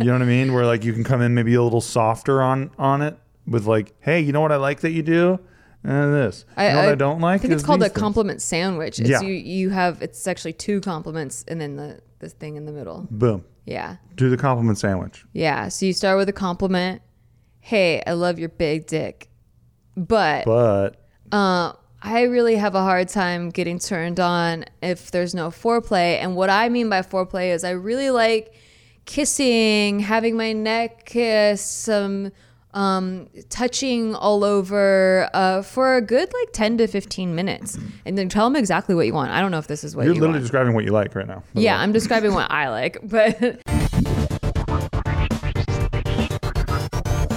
You know what I mean? Where like you can come in maybe a little softer on on it with like, hey, you know what I like that you do? And this. You know what I, don't like? I think it's called a things. compliment sandwich. It's Yeah. you you have it's actually two compliments and then the the thing in the middle. Boom. Yeah. Do the compliment sandwich. Yeah. So you start with a compliment. Hey, I love your big dick. But But uh, I really have a hard time getting turned on if there's no foreplay. And what I mean by foreplay is I really like kissing, having my neck kissed, some um, touching all over uh, for a good like 10 to 15 minutes. And then tell them exactly what you want. I don't know if this is what you're you literally want. describing what you like right now. Yeah. I'm describing what I like, but.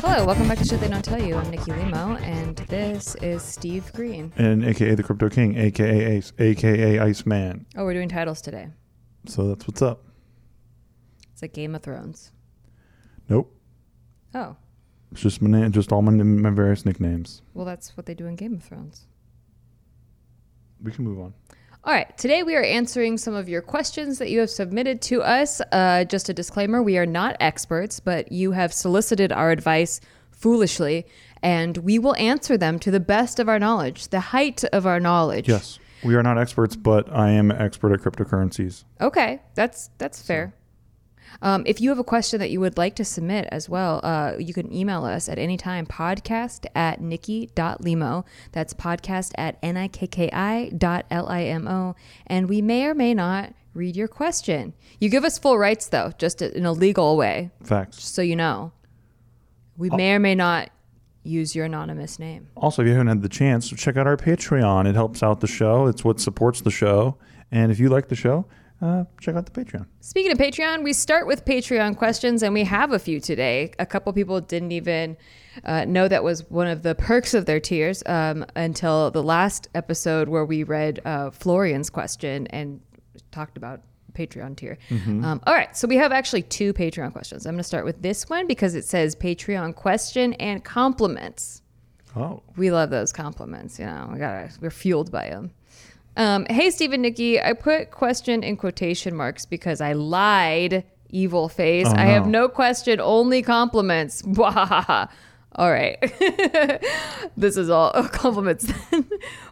Hello, welcome back to Shit They Don't Tell You. I'm Nikki Limo, and this is Steve Greene. And AKA the Crypto King, AKA Ace, AKA Iceman. Oh, we're doing titles today. So that's what's up. It's like Game of Thrones. Nope. Oh, It's just my name, just all my, my various nicknames. well, that's what they do in Game of Thrones. We can move on. All right, today we are answering some of your questions that you have submitted to us. Uh, just a disclaimer we are not experts, but you have solicited our advice foolishly, and we will answer them to the best of our knowledge, the height of our knowledge. Yes. We are not experts, but I am an expert at cryptocurrencies. Okay, that's that's fair. Um, if you have a question that you would like to submit as well, uh, you can email us at any time, podcast at nikki.limo. That's podcast at N-I-K-K-I dot L-I-M-O. And we may or may not read your question. You give us full rights, though, just in a legal way, Facts. just so you know. We may or may not use your anonymous name. Also, if you haven't had the chance, check out our Patreon. It helps out the show. It's what supports the show. And if you like the show, uh, check out the Patreon. Speaking of Patreon, we start with Patreon questions, and we have a few today. A couple people didn't even uh, know that was one of the perks of their tiers um, until the last episode where we read uh, Florian's question and talked about Patreon tier. Um, all right, so we have actually two Patreon questions. I'm going to start with this one because it says Patreon question and compliments. Oh. We love those compliments. You know, we gotta, we're fueled by them. Um, hey, Steve and Nikki, I put question in quotation marks because I lied. Evil face. Oh, I have no. no question, only compliments. All right. this is all compliments.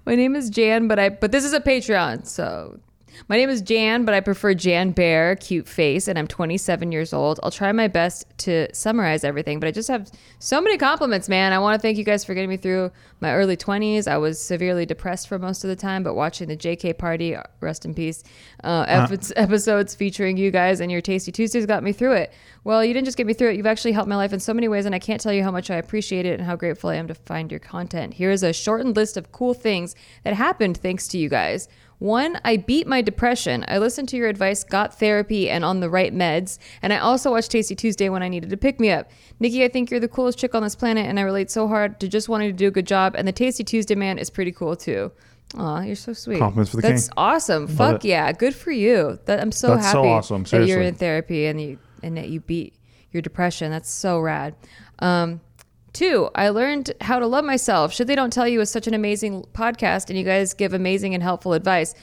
my name is Jan, but I but this is a Patreon, so my name is Jan, but I prefer Jan Bear, cute face, and I'm 27 years old. I'll try my best to summarize everything, but I just have so many compliments, man. I want to thank you guys for getting me through my early 20s. I was severely depressed for most of the time, but watching the JK party, rest in peace, uh, epi- episodes featuring you guys and your Tasty Tuesdays got me through it. Well, you didn't just get me through it, you've actually helped my life in so many ways, and I can't tell you how much I appreciate it and how grateful I am to find your content. Here is a shortened list of cool things that happened thanks to you guys. One, I beat my depression. I listened to your advice, got therapy, and on the right meds. And I also watched Tasty Tuesday when I needed to pick me up. Nikki, I think you're the coolest chick on this planet, and I relate so hard to just wanting to do a good job. And the Tasty Tuesday man is pretty cool too. Aw, you're so sweet. Compliments for the That's king. awesome. Fuck it. yeah, good for you. That I'm so That's happy so awesome, that you're in therapy and you and that you beat your depression. That's so rad. Um, Two, I learned how to love myself. Shit They Don't Tell You is such an amazing podcast, and you guys give amazing and helpful advice.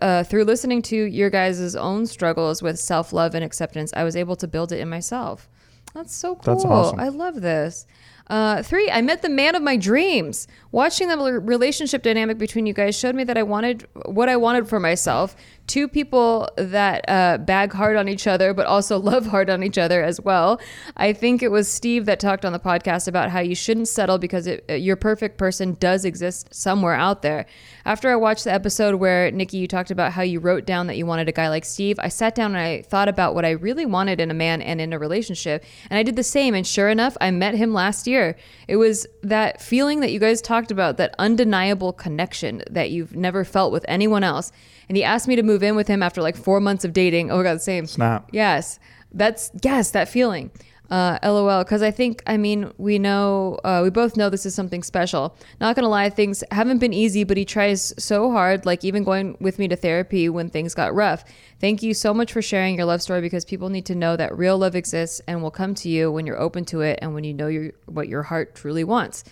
Uh, through listening to your guys' own struggles with self love and acceptance, I was able to build it in myself. That's so cool. That's awesome. I love this. Uh, three, I met the man of my dreams. Watching the relationship dynamic between you guys showed me that I wanted what I wanted for myself. Two people that uh, bag hard on each other, but also love hard on each other as well. I think it was Steve that talked on the podcast about how you shouldn't settle because it, uh, your perfect person does exist somewhere out there. After I watched the episode where Nikki, you talked about how you wrote down that you wanted a guy like Steve, I sat down and I thought about what I really wanted in a man and in a relationship. And I did the same. And sure enough, I met him last year. It was that feeling that you guys talked about, that undeniable connection that you've never felt with anyone else. And he asked me to move in with him after like four months of dating. Oh my God, same. Snap. Yes. That's, yes, that feeling. Uh, LOL, because I think, I mean, we know, uh, we both know this is something special. Not gonna lie, things haven't been easy, but he tries so hard, like even going with me to therapy when things got rough. Thank you so much for sharing your love story because people need to know that real love exists and will come to you when you're open to it and when you know your, what your heart truly wants.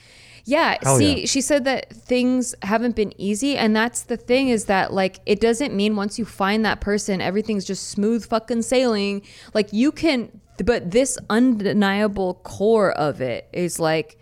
Yeah. Hell see, yeah. she said that things haven't been easy. And that's the thing is that, like, it doesn't mean once you find that person, everything's just smooth fucking sailing. Like, you can, but this undeniable core of it is like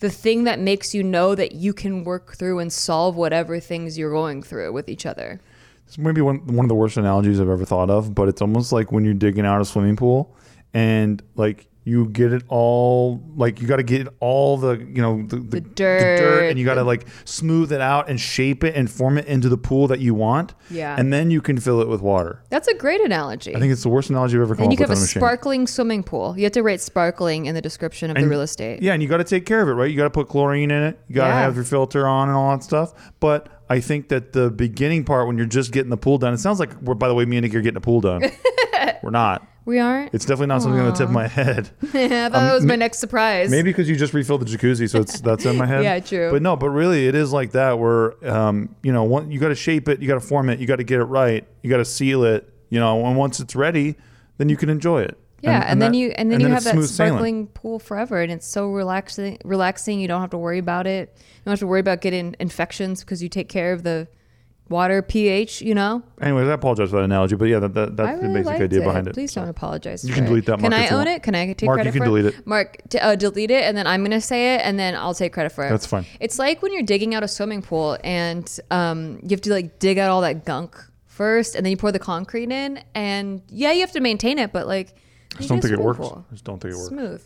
the thing that makes you know that you can work through and solve whatever things you're going through with each other. It's maybe one one of the worst analogies I've ever thought of, but it's almost like when you're digging out a swimming pool and like you get it all like you got to get all the you know the, the, dirt, and you got to like smooth it out and shape it and form it into the pool that you want Yeah. and then you can fill it with water That's a great analogy. i think it's the worst analogy i've ever come and you up can with have a a sparkling swimming pool. You have to write sparkling in the description of the real estate. Yeah, and you got to take care of it, right? You got to put chlorine in it. You got to Yeah. have your filter on and all that stuff. But I think that the beginning part, when you're just getting the pool done, it sounds like we're. By the way, me and Nick are getting a pool done. we're not. We aren't? It's definitely not something on the tip of my head. I thought that was my next surprise. Maybe because you just refilled the jacuzzi, so it's that's in my head. Yeah, true. But no, but really, it is like that. Where um, you know, one, you got to shape it, you got to form it, you got to get it right, you got to seal it. You know, and once it's ready, then you can enjoy it. Yeah, and, then that- you and then you have that sparkling pool forever, and it's so relaxing. Relaxing, you don't have to worry about it. You don't have to worry about getting infections because you take care of the water pH. You know, Anyways, I apologize for that analogy, but yeah, that, that I that's really the basic idea it. behind it. Please don't apologize. You can it. delete that, Can I own it? Can I take Mark, you can for delete it? it. Mark, t- uh, delete it, and then I'm gonna say it, and then I'll take credit for it. That's fine. It's like when you're digging out a swimming pool, and um, you have to like dig out all that gunk first, and then you pour the concrete in, and yeah, you have to maintain it, but like, I just don't think it works. I just don't think it works. Smooth.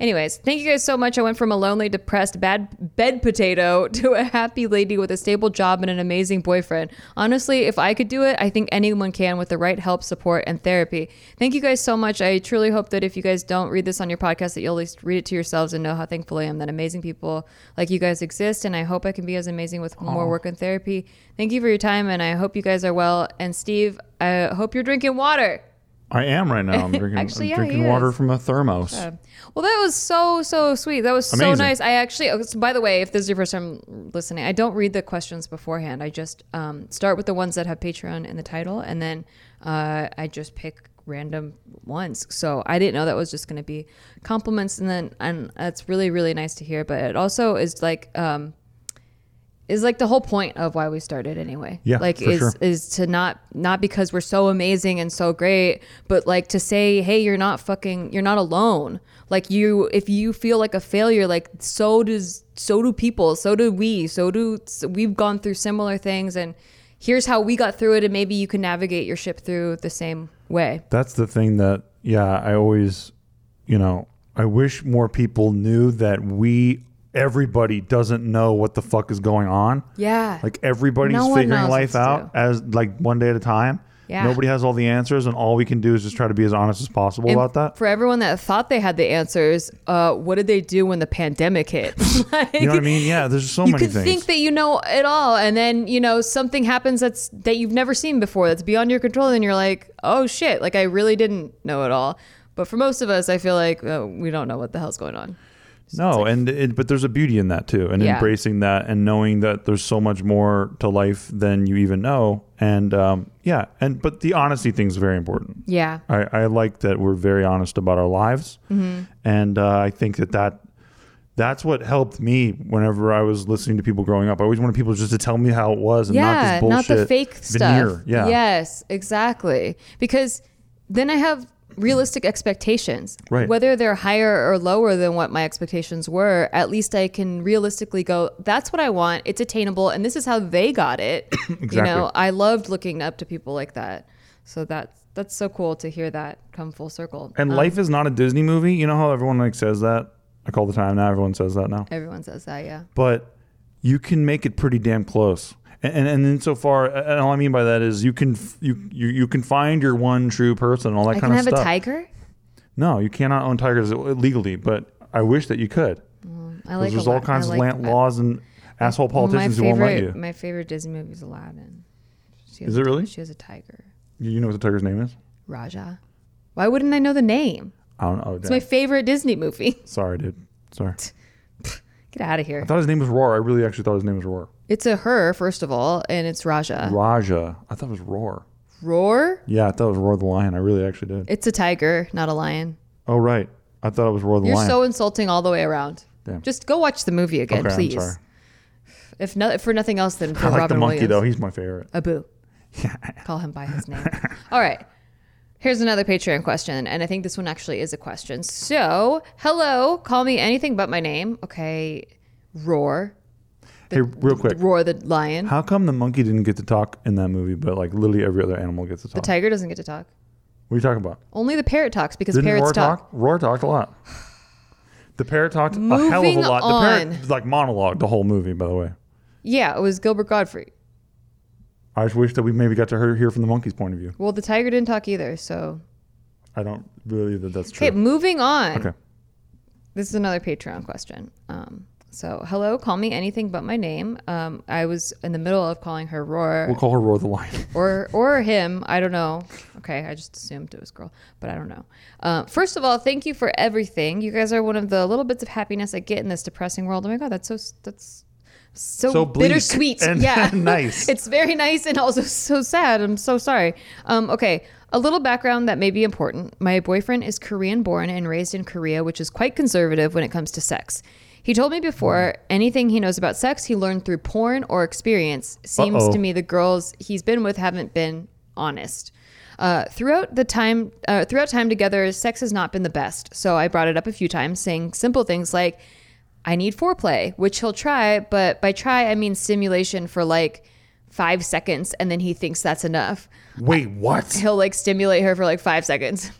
Anyways, thank you guys so much. I went from a lonely, depressed, bad bed potato to a happy lady with a stable job and an amazing boyfriend. Honestly, if I could do it, I think anyone can with the right help, support, and therapy. Thank you guys so much. I truly hope that if you guys don't read this on your podcast, that you'll at least read it to yourselves and know how thankful I am that amazing people like you guys exist. And I hope I can be as amazing with more work and therapy. Thank you for your time, and I hope you guys are well. And Steve, I hope you're drinking water. I am right now. I'm drinking, Actually, I'm yeah, drinking water is. from a thermos. Well, that was so so sweet. That was so nice. I actually, oh, so by the way, if this is your first time listening, I don't read the questions beforehand. I just um, start with the ones that have Patreon in the title, and then uh, I just pick random ones. So I didn't know that was just going to be compliments, and then and that's really really nice to hear. But it also is like. Um, is like the whole point of why we started anyway. Yeah, like is sure. is to not not because we're so amazing and so great, but like to say, hey, you're not fucking, you're not alone. Like you, if you feel like a failure, like so does so do people, so do we, so do so we've gone through similar things, and here's how we got through it, and maybe you can navigate your ship through the same way. That's the thing that, yeah, I always, you know, I wish more people knew that we, everybody doesn't know what the fuck is going on. Yeah, Like everybody's No figuring life out as like one day at a time. Yeah. Nobody has all the answers, and all we can do is just try to be as honest as possible And about that. For everyone that thought they had the answers, uh, what did they do when the pandemic hit? like, You know what I mean? Yeah, there's so you many could think that you know it all, and then you know something happens that's that you've never seen before, that's beyond your control, and you're like, oh shit, like I really didn't know it all. But for most of us, I feel like uh, we don't know what the hell's going on. No, and it, but there's a beauty in that too, and Yeah. embracing that, and knowing that there's so much more to life than you even know, and um, yeah, and but the honesty thing is very important. Yeah, I, I like that we're very honest about our lives, Mm-hmm. and uh, I think that that that's what helped me whenever I was listening to people growing up. I always wanted people just to tell me how it was, and not yeah, this bullshit Not the fake veneer. stuff. Yeah, Yes, exactly. Because then I have realistic expectations. Right. Whether they're higher or lower than what my expectations were, at least I can realistically go, that's what I want. It's attainable. And this is how they got it. You know, I loved looking up to people like that. So that's, that's so cool to hear that come full circle. And Um, life is not a Disney movie. You know how everyone like says that. Like all the time now, everyone says that now. Everyone says that, yeah. but you can make it pretty damn close. And and, and insofar, and all I mean by that is you can you you, you can find your one true person, all that kind of stuff. I kind can of have stuff. a tiger. No, you cannot own tigers legally, but I wish that you could. Mm, I like there's all kinds I of like- laws and asshole politicians my who favorite, won't let you. My favorite Disney movie is Aladdin. Is it really? She has a tiger. You know what the tiger's name is? Rajah. Why wouldn't I know the name? I don't know. It's my favorite Disney movie. Sorry, dude. Sorry. Get out of here. I thought his name was Roar. I really actually thought his name was Roar. It's a her, first of all, and it's Rajah. Rajah. I thought it was Roar. Roar? Yeah, I thought it was Roar the Lion. I really actually did. It's a tiger, not a lion. Oh, right. I thought it was Roar the Lion. You're Lion. so insulting all the way around. Damn. Just go watch the movie again, okay, please. I'm sorry. If no, for nothing else, then for I like Robin the monkey Williams. though. He's my favorite. Abu. Call him by his name. All right. Here's another Patreon question, and I think this one actually is a question. So, hello, call me anything but my name. Okay, Roar, hey, real quick. Roar the lion. How come the monkey didn't get to talk in that movie, but like literally every other animal gets to talk? the tiger doesn't get to talk. what are you talking about? Only the parrot talks because Didn't parrots Roar talk. talk? Roar talked a lot. The parrot talked a hell of a Moving lot. The on. parrot like monologue the whole movie, by the way. Yeah, it was Gilbert Gottfried. I just wish that we maybe got to hear, hear from the monkey's point of view. Well, the tiger didn't talk either. So, I don't believe that that's true. okay, moving on. Okay. This is another Patreon question. Um, so, hello, call me anything but my name. Um, I was in the middle of calling her Roar. We'll call her Roar the Lion. or or him. I don't know. Okay, I just assumed it was girl, but I don't know. Uh, first of all, thank you for everything. You guys are one of the little bits of happiness I get in this depressing world. Oh my god, that's so that's so, So bittersweet. and yeah, nice. it's very nice and also so sad. I'm so sorry. Um, okay, a little background that may be important. My boyfriend is Korean born and raised in Korea, which is quite conservative when it comes to sex. He told me before anything he knows about sex he learned through porn or experience. Seems Uh-oh. to me the girls he's been with haven't been honest. Uh, throughout the time, uh, throughout time together, sex has not been the best. So I brought it up a few times, saying simple things like, "I need foreplay," which he'll try, but by try I mean stimulation for like five seconds, and then he thinks that's enough. Wait, what? He'll like stimulate her for like five seconds,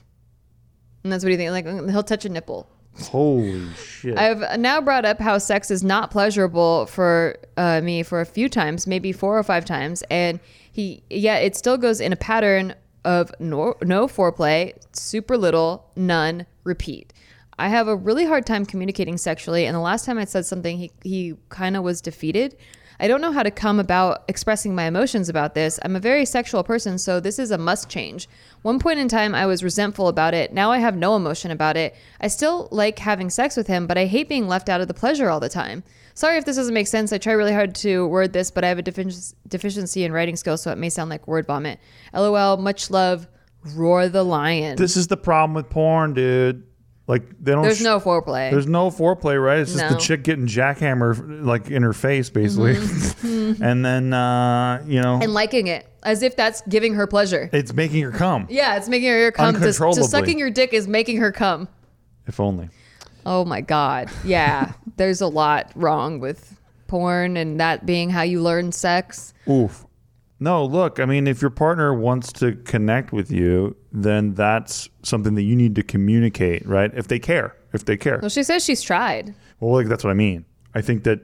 and that's what he thinks. Like he'll touch a nipple. Holy shit. I've now brought up how sex is not pleasurable for uh, me for a few times, maybe four or five times, and he yet it still goes in a pattern of no, no foreplay, super little, none, repeat. I have a really hard time communicating sexually, and the last time I said something, he he kind of was defeated. I don't know how to come about expressing my emotions about this. I'm a very sexual person, so this is a must change. One point in time, I was resentful about it. Now I have no emotion about it. I still like having sex with him, but I hate being left out of the pleasure all the time. Sorry if this doesn't make sense. I try really hard to word this, but I have a defici- deficiency in writing skills, so it may sound like word vomit. LOL, much love, Roar the Lion. this is the problem with porn, dude. Like they don't. There's sh- no foreplay. There's no foreplay, right? It's just the chick getting jackhammer like in her face, basically, and then uh, you know and liking it as if that's giving her pleasure. it's making her come. Yeah, it's making her come. To, to Uncontrollably. sucking your dick is making her come. If only. Oh my God. Yeah. There's a lot wrong with porn and that being how you learn sex. Oof. No, look, I mean, if your partner wants to connect with you, then that's something that you need to communicate, right? If they care, if they care. Well, she says she's tried. Well, like that's what I mean. I think that,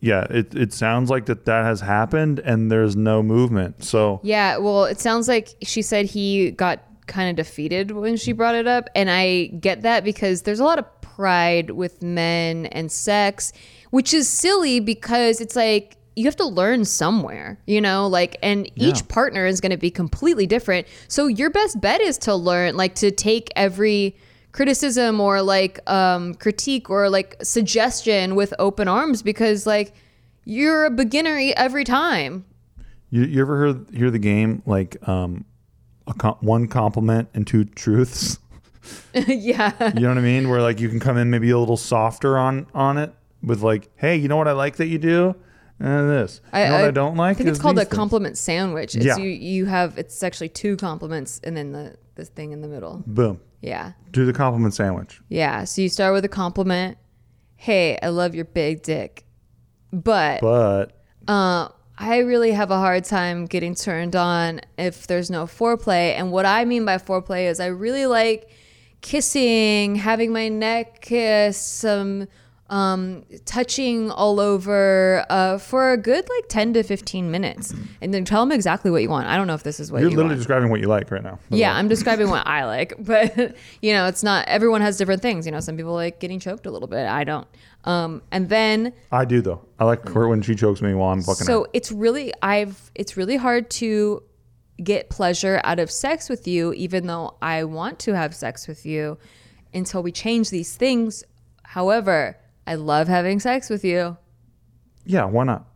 yeah, it, it sounds like that that has happened and there's no movement. So Yeah. Well, it sounds like she said he got kind of defeated when she brought it up. And I get that because there's a lot of pride with men and sex, which is silly because it's like, you have to learn somewhere, you know, like, and each partner is going to be completely different. So your best bet is to learn, like, to take every criticism or like um, critique or like suggestion with open arms because, like, you're a beginner every time. you, you ever hear hear the game like um, one compliment and two truths? yeah. You know what I mean? Where like you can come in maybe a little softer on on it with like, hey, you know what I like that you do, and this. you know what I don't like. I think it's called a things. compliment sandwich. It's Yeah. you you have it's actually two compliments and then the this thing in the middle. Boom. Yeah. Do the compliment sandwich. Yeah. So you start with a compliment. Hey, I love your big dick. But But uh, I really have a hard time getting turned on if there's no foreplay. And what I mean by foreplay is I really like kissing, having my neck kissed, some um, touching all over uh, for a good like 10 to 15 minutes. And then tell them exactly what you want. I don't know if this is what you're you literally want. describing what you like right now. Yeah, I'm describing what I like, but you know, it's not everyone has different things. You know, some people like getting choked a little bit. I don't. Um, and then I do though. I like her when she chokes me while I'm fucking so her. it's really I've it's really hard to get pleasure out of sex with you, even though I want to have sex with you. until we change these things. However, I love having sex with you. Yeah, why not?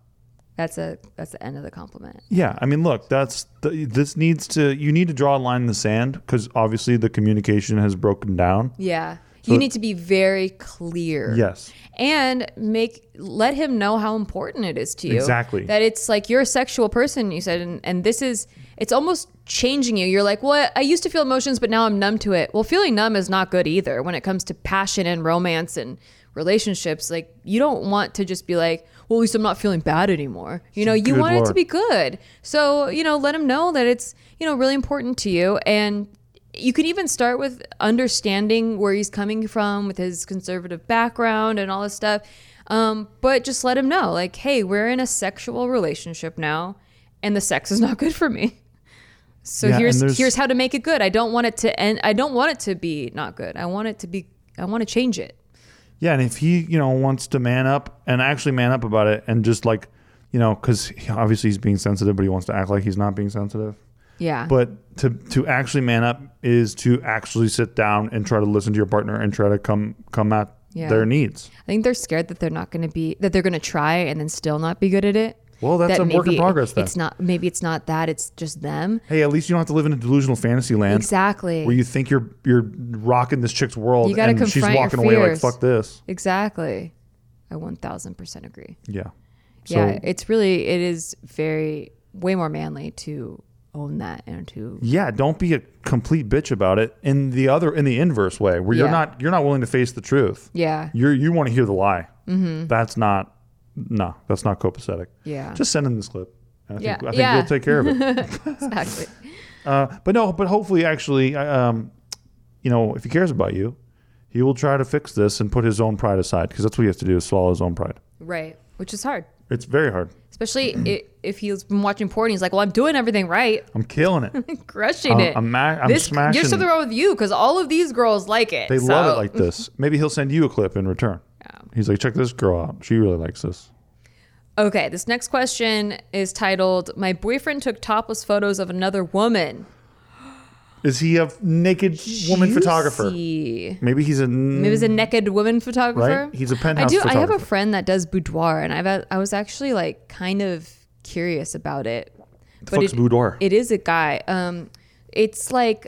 That's a that's the end of the compliment. Yeah, I mean, look, that's the, this needs to you need to draw a line in the sand because obviously the communication has broken down. Yeah. So- you need to be very clear. Yes. and make let him know how important it is to you Exactly. that it's like you're a sexual person you said and, and this is it's almost changing you you're like well i used to feel emotions but now i'm numb to it well feeling numb is not good either when it comes to passion and romance and relationships like you don't want to just be like well at least i'm not feeling bad anymore you know you Good want it to be good so you know let him know that it's you know really important to you and you can even start with understanding where he's coming from with his conservative background and all this stuff. Um, but just let him know, like, hey, we're in a sexual relationship now, and the sex is not good for me. So Yeah, here's here's how to make it good. I don't want it to end. I don't want it to be not good. I want it to be. I want to change it. Yeah, and if he, you know, wants to man up and actually man up about it and just like, you know, because obviously he's being sensitive, but he wants to act like he's not being sensitive. Yeah. But to to actually man up is to actually sit down and try to listen to your partner and try to come come at Yeah. their needs. I think they're scared that they're not going to be that they're going to try and then still not be good at it. Well, that's That a work in progress then. It's not. Maybe it's not that. It's just them. Hey, at least you don't have to live in a delusional fantasy land Exactly. where you think you're you're rocking this chick's world You gotta and she's your walking away like fuck this. Exactly. I 1000% agree. Yeah. So yeah, it's really, it is very, way more manly to own that and to, yeah, don't be a complete bitch about it in the other in the inverse way where you're not you're not willing to face the truth. yeah. You're you want to hear the lie. Mm-hmm. That's not no, that's not copacetic. Yeah. Just send him this clip. I think, Yeah, I think yeah. we'll take care of it. exactly. uh, but no, but hopefully, actually, um, you know, if he cares about you, he will try to fix this and put his own pride aside because that's what he has to do is swallow his own pride. Right. Which is hard. It's very hard. Especially if he's been watching porn, he's like, well, I'm doing everything right, I'm killing it. crushing I'm- it. I'm ma- I'm this, smashing- There's something wrong with you because all of these girls like it. They so- love it like this. Maybe he'll send you a clip in return. He's like, check this girl out. She really likes this. Okay, this next question is titled My boyfriend took topless photos of another woman. Is he a naked woman photographer? Maybe he's a. Maybe he's a naked woman photographer. Right? He's a penthouse I do. I have a friend that does boudoir, and I've I was actually like kind of curious about it. The fuck's it, boudoir? It is a guy. Um, it's like,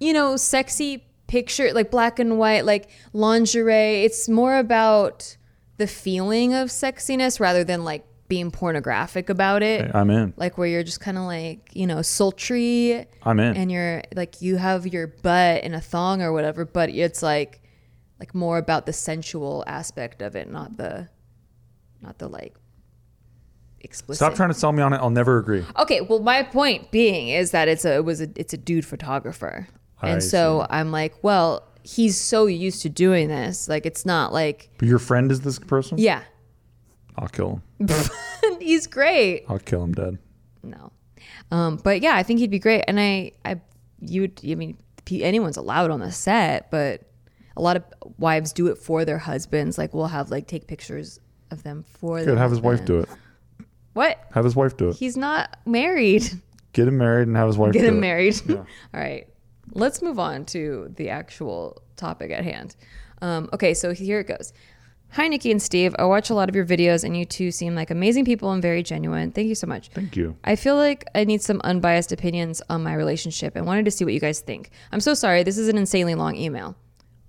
you know, sexy picture, like black and white, like lingerie. It's more about the feeling of sexiness rather than like being pornographic about it. I'm in. Like where you're just kind of like, you know, sultry I'm in. and you're like you have your butt in a thong or whatever, but it's like like more about the sensual aspect of it, not the not the like explicit. Stop trying to sell me on it. I'll never agree. Okay, well my point being is that it's a it was a it's a dude photographer. And I so I'm like, well, he's so used to doing this. Like it's not like But your friend is this person? yeah. I'll kill him. he's great. I'll kill him dead. No. Um, but yeah, I think he'd be great. And I, I, you would, I mean, anyone's allowed on the set, but a lot of wives do it for their husbands. Like we'll have like take pictures of them for Good. Have his wife do it. What? Have his wife do it. He's not married. Get him married and have his wife Get him it. married. All right. Let's move on to the actual topic at hand. Um, okay, so here it goes. Hi, Nikki and Steve. I watch a lot of your videos, and you two seem like amazing people and very genuine. Thank you so much. Thank you. I feel like I need some unbiased opinions on my relationship and wanted to see what you guys think. I'm so sorry. This is an insanely long email.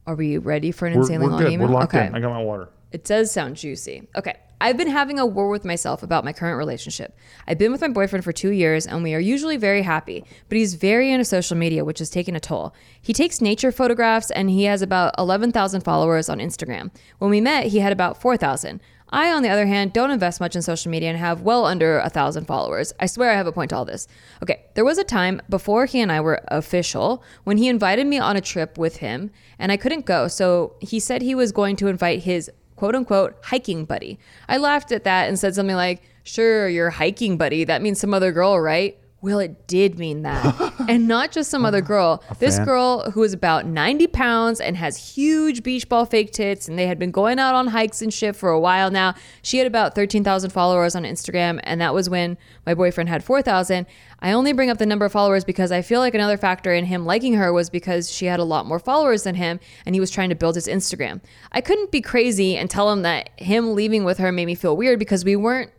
Are we ready for an We're, insanely we're long good. email? We're locked okay. in. I got my water. It does sound juicy. Okay. I've been having a war with myself about my current relationship. I've been with my boyfriend for two years and we are usually very happy, but he's very into social media, which is taking a toll. He takes nature photographs and he has about 11,000 followers on Instagram. When we met, he had about 4,000. I, on the other hand, don't invest much in social media and have well under a thousand followers. I swear I have a point to all this. Okay, there was a time before he and I were official when he invited me on a trip with him and I couldn't go, so he said he was going to invite his quote unquote hiking buddy. I laughed at that and said something like, Sure, your hiking buddy. That means some other girl, right? Well, it did mean that. and not just some other girl. This fan? girl who is about 90 pounds and has huge beach ball fake tits, and they had been going out on hikes and shit for a while now. She had about 13,000 followers on Instagram, and that was when my boyfriend had 4,000. I only bring up the number of followers because I feel like another factor in him liking her was because she had a lot more followers than him, and he was trying to build his Instagram. I couldn't be crazy and tell him that him leaving with her made me feel weird because we weren't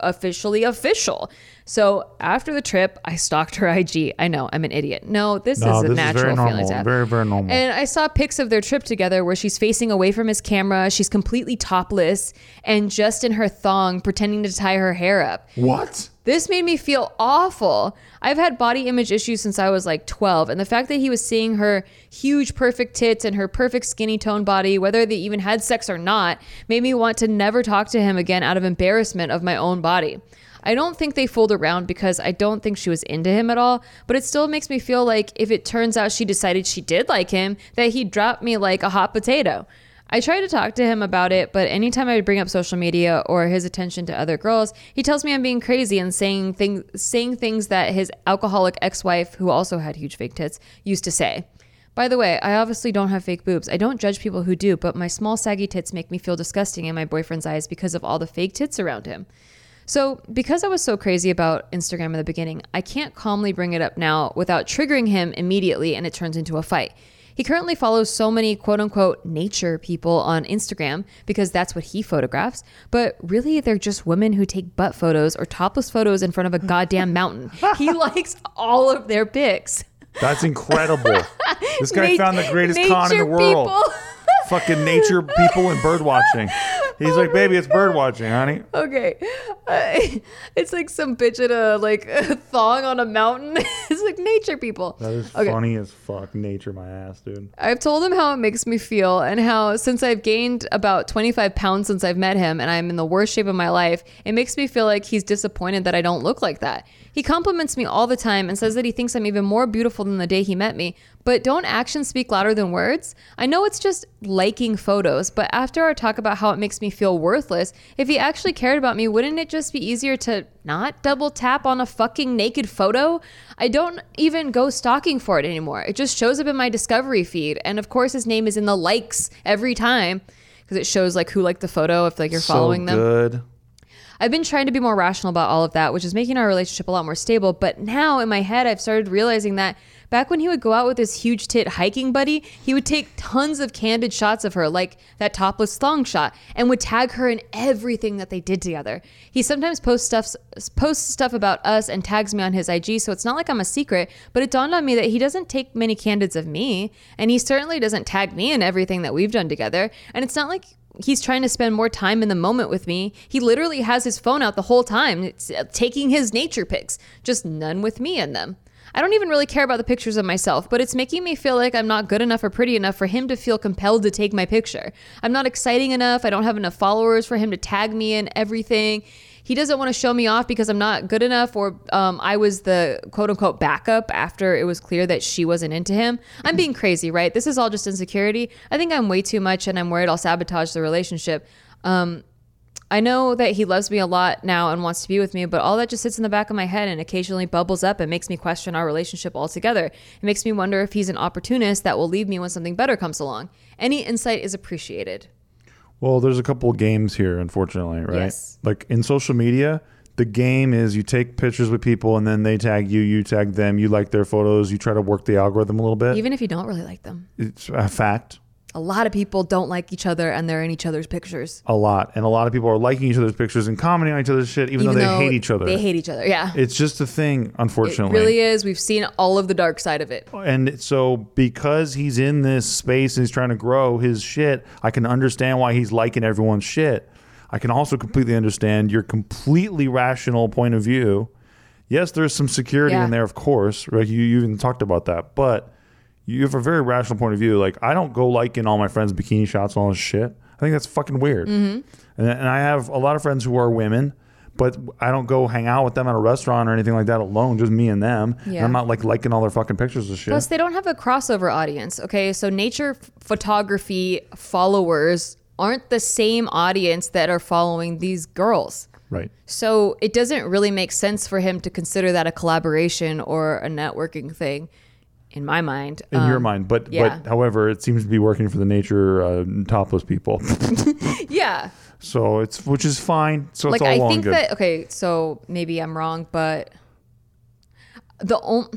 officially official. So after the trip, I stalked her IG. I know I'm an idiot. No, this No, is a this is natural very feeling normal. Very, very normal. And I saw pics of their trip together where she's facing away from his camera. She's completely topless and just in her thong, pretending to tie her hair up. What? This made me feel awful. I've had body image issues since I was like 12, and the fact that he was seeing her huge, perfect tits and her perfect skinny toned body, whether they even had sex or not, made me want to never talk to him again out of embarrassment of my own body. I don't think they fooled around because I don't think she was into him at all, but it still makes me feel like if it turns out she decided she did like him, that he dropped me like a hot potato. I try to talk to him about it, but anytime I bring up social media or his attention to other girls, he tells me I'm being crazy and saying things saying things that his alcoholic ex-wife, who also had huge fake tits, used to say. By the way, I obviously don't have fake boobs. I don't judge people who do, but my small saggy tits make me feel disgusting in my boyfriend's eyes because of all the fake tits around him. So, because I was so crazy about Instagram in the beginning, I can't calmly bring it up now without triggering him immediately and it turns into a fight. He currently follows so many quote unquote nature people on Instagram because that's what he photographs, but really they're just women who take butt photos or topless photos in front of a goddamn mountain. He likes all of their pics. That's incredible. this guy Nat- found the greatest con in the world. people. Fucking nature people and bird watching. He's like, baby, it's bird watching, honey. Okay, uh, it's like some bitch in a like a thong on a mountain. it's like nature people. That is Okay. funny as fuck. Nature my ass, dude. I've told him how it makes me feel and how since I've gained about 25 pounds since I've met him and I'm in the worst shape of my life, it makes me feel like he's disappointed that I don't look like that. He compliments me all the time and says that he thinks I'm even more beautiful than the day he met me. But don't actions speak louder than words? I know it's just liking photos, but after our talk about how it makes me feel worthless, if he actually cared about me, wouldn't it just be easier to not double tap on a fucking naked photo? I don't even go stalking for it anymore. It just shows up in my discovery feed. And of course, his name is in the likes every time because it shows like who liked the photo if like you're following so them. good. I've been trying to be more rational about all of that, which is making our relationship a lot more stable. But now in my head, I've started realizing that back when he would go out with his huge tit hiking buddy, he would take tons of candid shots of her, like that topless thong shot, and would tag her in everything that they did together. He sometimes posts stuff posts stuff about us and tags me on his IG, so it's not like I'm a secret. But it dawned on me that he doesn't take many candids of me, and he certainly doesn't tag me in everything that we've done together. And it's not like he's trying to spend more time in the moment with me. He literally has his phone out the whole time, it's, uh, taking his nature pics, just none with me in them. I don't even really care about the pictures of myself, but it's making me feel like I'm not good enough or pretty enough for him to feel compelled to take my picture. I'm not exciting enough. I don't have enough followers for him to tag me in everything. He doesn't want to show me off because I'm not good enough, or um, I was the quote unquote backup after it was clear that she wasn't into him. I'm being crazy, right? This is all just insecurity. I think I'm way too much and I'm worried I'll sabotage the relationship. Um, I know that he loves me a lot now and wants to be with me, but all that just sits in the back of my head and occasionally bubbles up and makes me question our relationship altogether. It makes me wonder if he's an opportunist that will leave me when something better comes along. Any insight is appreciated. Well, there's a couple of games here, unfortunately, right? Yes. Like in social media, the game is you take pictures with people and then they tag you, you tag them, you like their photos, you try to work the algorithm a little bit. Even if you don't really like them. it's a fact. A lot of people don't like each other and they're in each other's pictures. A lot. And a lot of people are liking each other's pictures and commenting on each other's shit, even, though they hate each other. They hate each other. Yeah. it's just a thing, unfortunately. It really is. We've seen all of the dark side of it. And so, because he's in this space and he's trying to grow his shit, I can understand why he's liking everyone's shit. I can also completely understand your completely rational point of view. Yes, there's some security Yeah. in there, of course. Right? You, you even talked about that, but you have a very rational point of view. Like, I don't go liking all my friends' bikini shots and all this shit. I think that's fucking weird. Mm-hmm. And, and I have a lot of friends who are women, but I don't go hang out with them at a restaurant or anything like that alone. Just me and them. And Yeah. I'm not like liking all their fucking pictures of shit. Plus, they don't have a crossover audience. Okay, so nature photography followers aren't the same audience that are following these girls. Right. So it doesn't really make sense for him to consider that a collaboration or a networking thing, in my mind. In your Um, mind, but yeah. but however, it seems to be working for the nature uh, topless people. Yeah. so it's which is fine. So like it's all I think good. that okay, so maybe I'm wrong, but the only.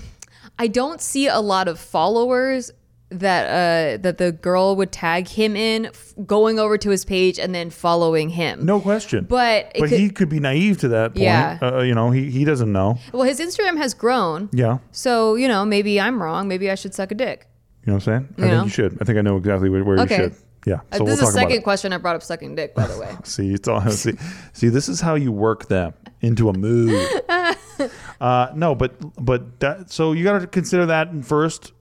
I don't see a lot of followers that uh that the girl would tag him in f- going over to his page and then following him. no question. But but could- he could be naive to that point. Yeah. Uh, you know, he he doesn't know. Well, his Instagram has grown. Yeah. So, you know, maybe I'm wrong. Maybe I should suck a dick. You know what I'm saying? I You think you should. I think I know exactly where, where Okay. you should. Yeah. Uh, So this we'll is the second question I brought up sucking dick, by the way. See, it's all see, see. This is how you work them into a mood. uh, no, but but that so you got to consider that first,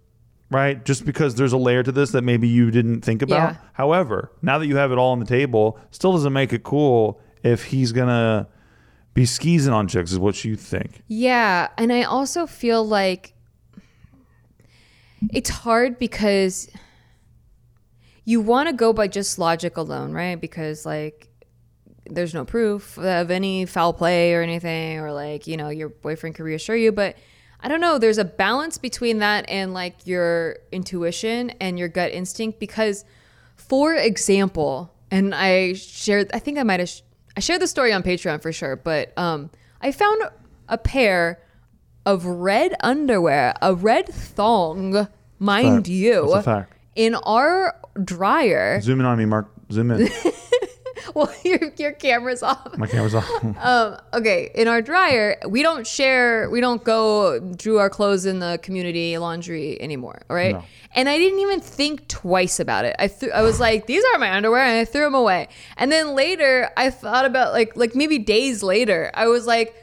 right? Just because there's a layer to this that maybe you didn't think about. Yeah. However, now that you have it all on the table, still doesn't make it cool if he's gonna be skeezing on chicks. Is what you think? Yeah, and I also feel like it's hard because you want to go by just logic alone, right? Because like there's no proof of any foul play or anything or like, you know, your boyfriend could reassure you, but I don't know, there's a balance between that and like your intuition and your gut instinct because for example, and I shared I think I might have sh- I shared the story on Patreon for sure, but um I found a pair of red underwear, a red thong, mind Fact. you, That's a fact. in our dryer. Zoom in on me, Mark. Zoom in. Well, your your camera's off. My camera's off. Um, okay, in our dryer, we don't share, we don't go drew our clothes in the community laundry anymore. All right, No. and I didn't even think twice about it. I th- I was like, these are my underwear, and I threw them away. And then later, I thought about like like maybe days later, I was like,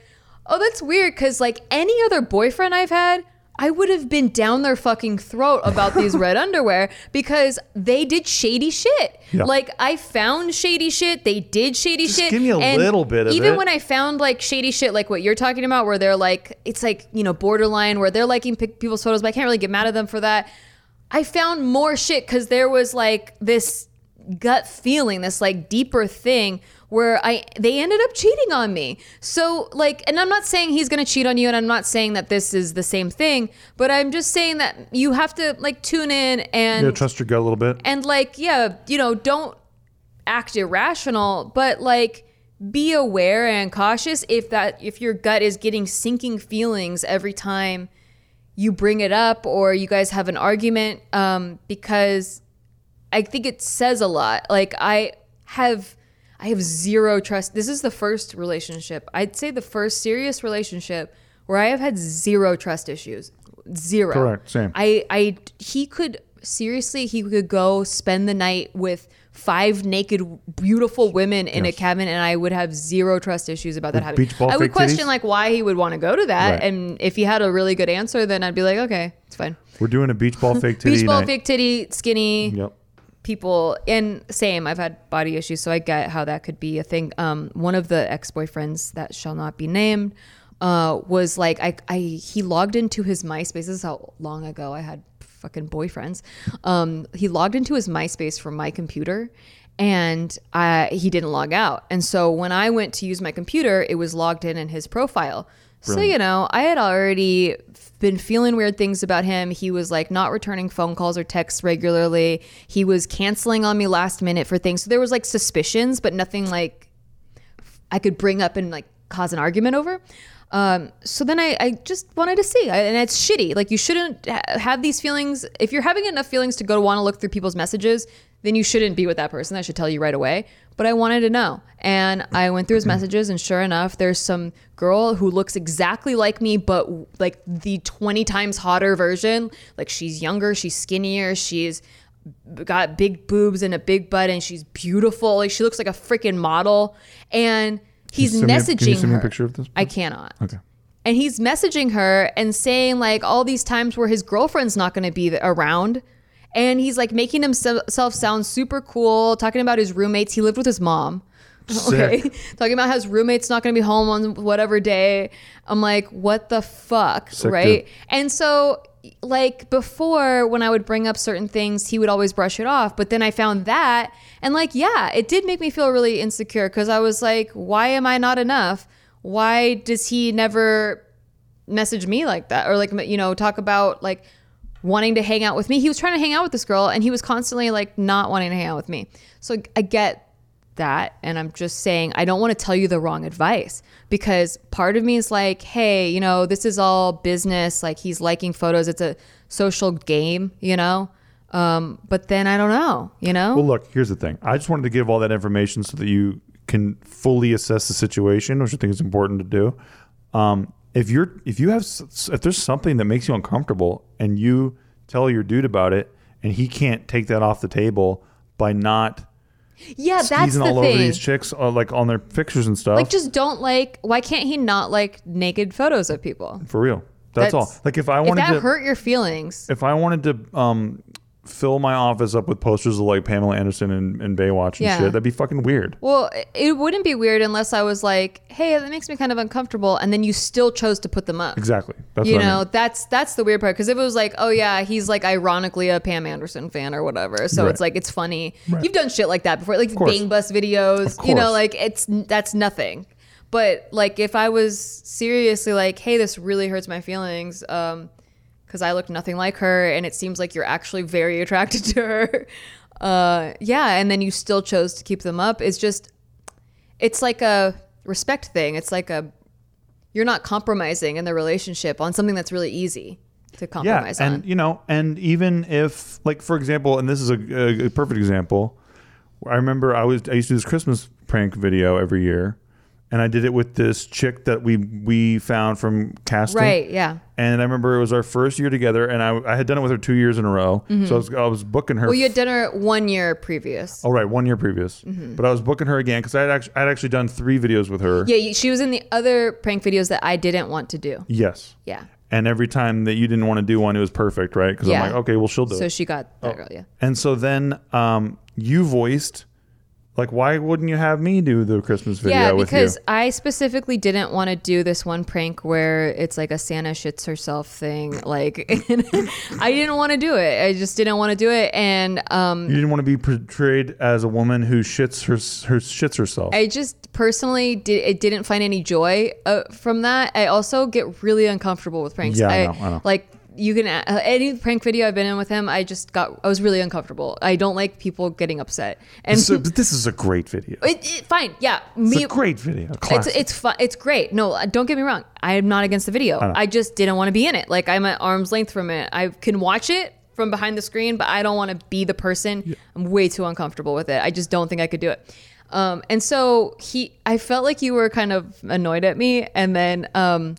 oh, that's weird because like any other boyfriend I've had. I would have been down their fucking throat about these red underwear because they did shady shit. Yeah. Like I found shady shit, they did shady Just shit. give me a and little bit of even it. when I found like shady shit, like what you're talking about, where they're like, it's like you know borderline, where they're liking people's photos, but I can't really get mad at them for that. I found more shit because there was like this gut feeling, this like deeper thing where I they ended up cheating on me. So like, and I'm not saying he's gonna cheat on you, and I'm not saying that this is the same thing, but I'm just saying that you have to like tune in and yeah, trust your gut a little bit. and like yeah you know don't act irrational but like be aware and cautious if that if your gut is getting sinking feelings every time you bring it up or you guys have an argument um, because i think it says a lot like i have i have zero trust this is the first relationship i'd say the first serious relationship where i have had zero trust issues zero Correct, same. I, I, he could seriously, he could go spend the night with five naked, beautiful women in Yes. a cabin, and I would have zero trust issues about that happening. beach ball I would question titties? like why he would want to go to that, Right. and if he had a really good answer, then I'd be like, okay, it's fine. We're doing a beach ball fake titty Beach ball, night. fake titty, skinny Yep. People, and same. I've had body issues, so I get how that could be a thing. Um, one of the ex boyfriends that shall not be named. Uh, was like I, I he logged into his MySpace. This is how long ago I had fucking boyfriends. Um, he logged into his MySpace from my computer, and I, he didn't log out. And so when I went to use my computer, it was logged in in his profile. So you know, I had already been feeling weird things about him. He was like not returning phone calls or texts regularly. He was canceling on me last minute for things. So there was like suspicions, but nothing like I could bring up and like cause an argument over. Um, so then I, I just wanted to see, I- and it's shitty. Like you shouldn't ha- have these feelings. If you're having enough feelings to go to want to look through people's messages, then you shouldn't be with that person. I should tell you right away. But I wanted to know, and I went through his mm-hmm. messages, and sure enough, there's some girl who looks exactly like me, but like the 20 times hotter version. Like she's younger, she's skinnier, she's got big boobs and a big butt and she's beautiful. Like she looks like a freaking model. And he's me messaging can you send me a her. picture of this? I cannot. Okay. And he's messaging her and saying like all these times where his girlfriend's not going to be around. And he's like making himself sound super cool, talking about his roommates. He lived with his mom. Okay. Sick. Talking about how his roommate's not going to be home on whatever day. I'm like, what the fuck? Sick, right. dude. And so, like, before when I would bring up certain things, he would always brush it off. But then I found that. And, like, yeah, it did make me feel really insecure because I was like, why am I not enough? Why does he never message me like that? Or, like, you know, talk about, like, wanting to hang out with me. He was trying to hang out with this girl and he was constantly like not wanting to hang out with me. So I get that and I'm just saying I don't want to tell you the wrong advice because part of me is like, hey, you know, this is all business, like he's liking photos, it's a social game, you know? Um, but then I don't know, you know? Well, look, here's the thing. I just wanted to give all that information so that you can fully assess the situation, which I think is important to do. Um, if you're if you have if there's something that makes you uncomfortable and you tell your dude about it and he can't take that off the table by not yeah, that's the all over thing. these chicks uh, like on their pictures and stuff like just don't like why can't he not like naked photos of people? for real. That's, all. Like if I if wanted that to hurt your feelings. if I wanted to um fill my office up with posters of like Pamela Anderson and, and Baywatch and Yeah. shit, that'd be fucking weird. Well, it wouldn't be weird unless I was like, "Hey, that makes me kind of uncomfortable," and then you still chose to put them up. Exactly. That's you what I know, mean. that's that's the weird part because if it was like, "Oh yeah, he's like ironically a Pam Anderson fan or whatever," so Right. it's like it's funny. Right. You've done shit like that before, like. Bang Bus videos. You know, like it's that's nothing. But like if I was seriously like, "Hey, this really hurts my feelings," um, because I look nothing like her, and it seems like you're actually very attracted to her. Uh, yeah, and then you still chose to keep them up. It's just, it's like a respect thing. It's like a, you're not compromising in the relationship on something that's really easy to compromise yeah, and on. you know, and even if like for example, and this is a, a, a perfect example. I remember I was I used to do this Christmas prank video every year, and I did it with this chick that we we found from casting. Right? Yeah. And I remember it was our first year together, and I, I had done it with her two years in a row. So I was, I was booking her. Mm-hmm. Well, you had dinner one year previous. oh right, one year previous. Mm-hmm. But I was booking her again because I had actually I had actually done three videos with her. Yeah, she was in the other prank videos that I didn't want to do. Yes. Yeah. And every time that you didn't want to do one, it was perfect, right? Because Yeah. I'm like, okay, well, she'll do So it. So she got Oh. that girl. Yeah. And so then um, you voiced, like, why wouldn't you have me do the Christmas video Yeah, with because? I specifically didn't want to do this one prank where it's like a Santa shits herself thing. Like, I didn't want to do it. I just didn't want to do it, and um, You didn't want to be portrayed as a woman who shits her, her shits herself. I just personally did. It didn't find any joy uh, from that. I also get really uncomfortable with pranks. Yeah, I know, I know. Like you can uh, any prank video I've been in with him. I just got. I was really uncomfortable. I don't like people getting upset. And so, but this is a great video. it, it- fine, yeah, It's me. a great video. It's Classic. it's fun. It's great. No, uh, don't get me wrong. I am not against the video. know. I just didn't want to be in it. Like I'm at arm's length from it. I can watch it from behind the screen, but I don't want to be the person. I'm way too uncomfortable with it. I just don't think I could do it. Um, and so he, I felt like you were kind of annoyed at me, and then um,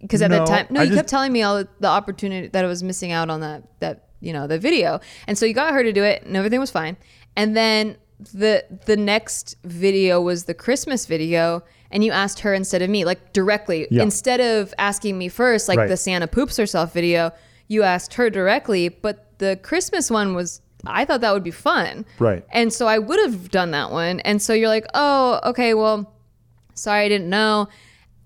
because at No, that time, no, I you just- kept telling me all the, opportunity that I was missing out on that that you know the video, and so you got her to do it, and everything was fine. And then the the next video was the Christmas video, and you asked her instead of me, like directly, Yeah. instead of asking me first, like Right. the Santa poops herself video, you asked her directly. But the Christmas one was. I thought that would be fun. Right. And so I would have done that one. And so you're like, oh, okay, well, sorry, I didn't know.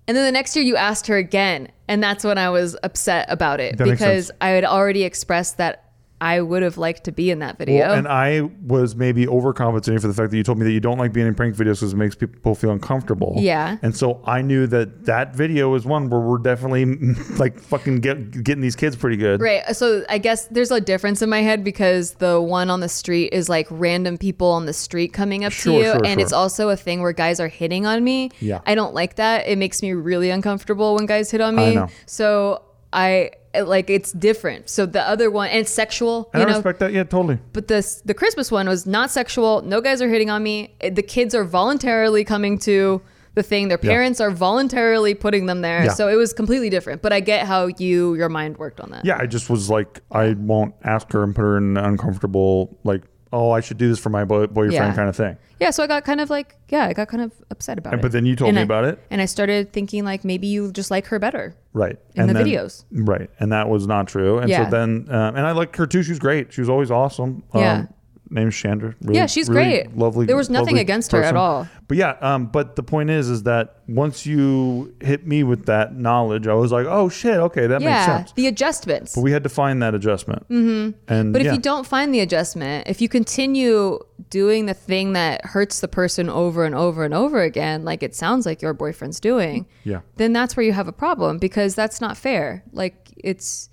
And then the next year you asked her again. And that's when I was upset about it That because. I had already expressed that I would have liked to be in that video. Well, and I was maybe overcompensating for the fact that you told me that you don't like being in prank videos because it makes people feel uncomfortable. Yeah. And so I knew that that video is one where we're definitely like fucking get, getting these kids pretty good. Right. So I guess there's a difference in my head because the one on the street is like random people on the street coming up Sure, to you. sure, and it's also a thing where guys are hitting on me. Yeah. I don't like that. It makes me really uncomfortable when guys hit on me. So I like it's different. So the other one and it's sexual, you I know. respect that. Yeah, totally. But this the Christmas one was not sexual. No guys are hitting on me. The kids are voluntarily coming to the thing. Their Yeah. parents are voluntarily putting them there. Yeah. So it was completely different. But I get how you your mind worked on that. Yeah, I just was like, I won't ask her and put her in an uncomfortable, like, oh, I should do this for my boy- boyfriend Yeah. kind of thing. Yeah, so I got kind of like, yeah, I got kind of upset about And- it. but then you told And me I- about it. And I started thinking like maybe you just like her better. Right. In and the then- videos. Right. And that was not true. And Yeah. so then, um, and I liked her too. She was great. She was always awesome. Um, Yeah. Name's Chandra. Really, Yeah, she's really great. Lovely. There was nothing against her at all. But yeah, um, but the point is, is that once you hit me with that knowledge, I was like, oh shit, okay, that makes yeah, sense. the adjustments. But we had to find that adjustment. Mm-hmm. And But if yeah. you don't find the adjustment, if you continue doing the thing that hurts the person over and over and over again, like it sounds like your boyfriend's doing, Yeah. then that's where you have a problem because that's not fair. Like it's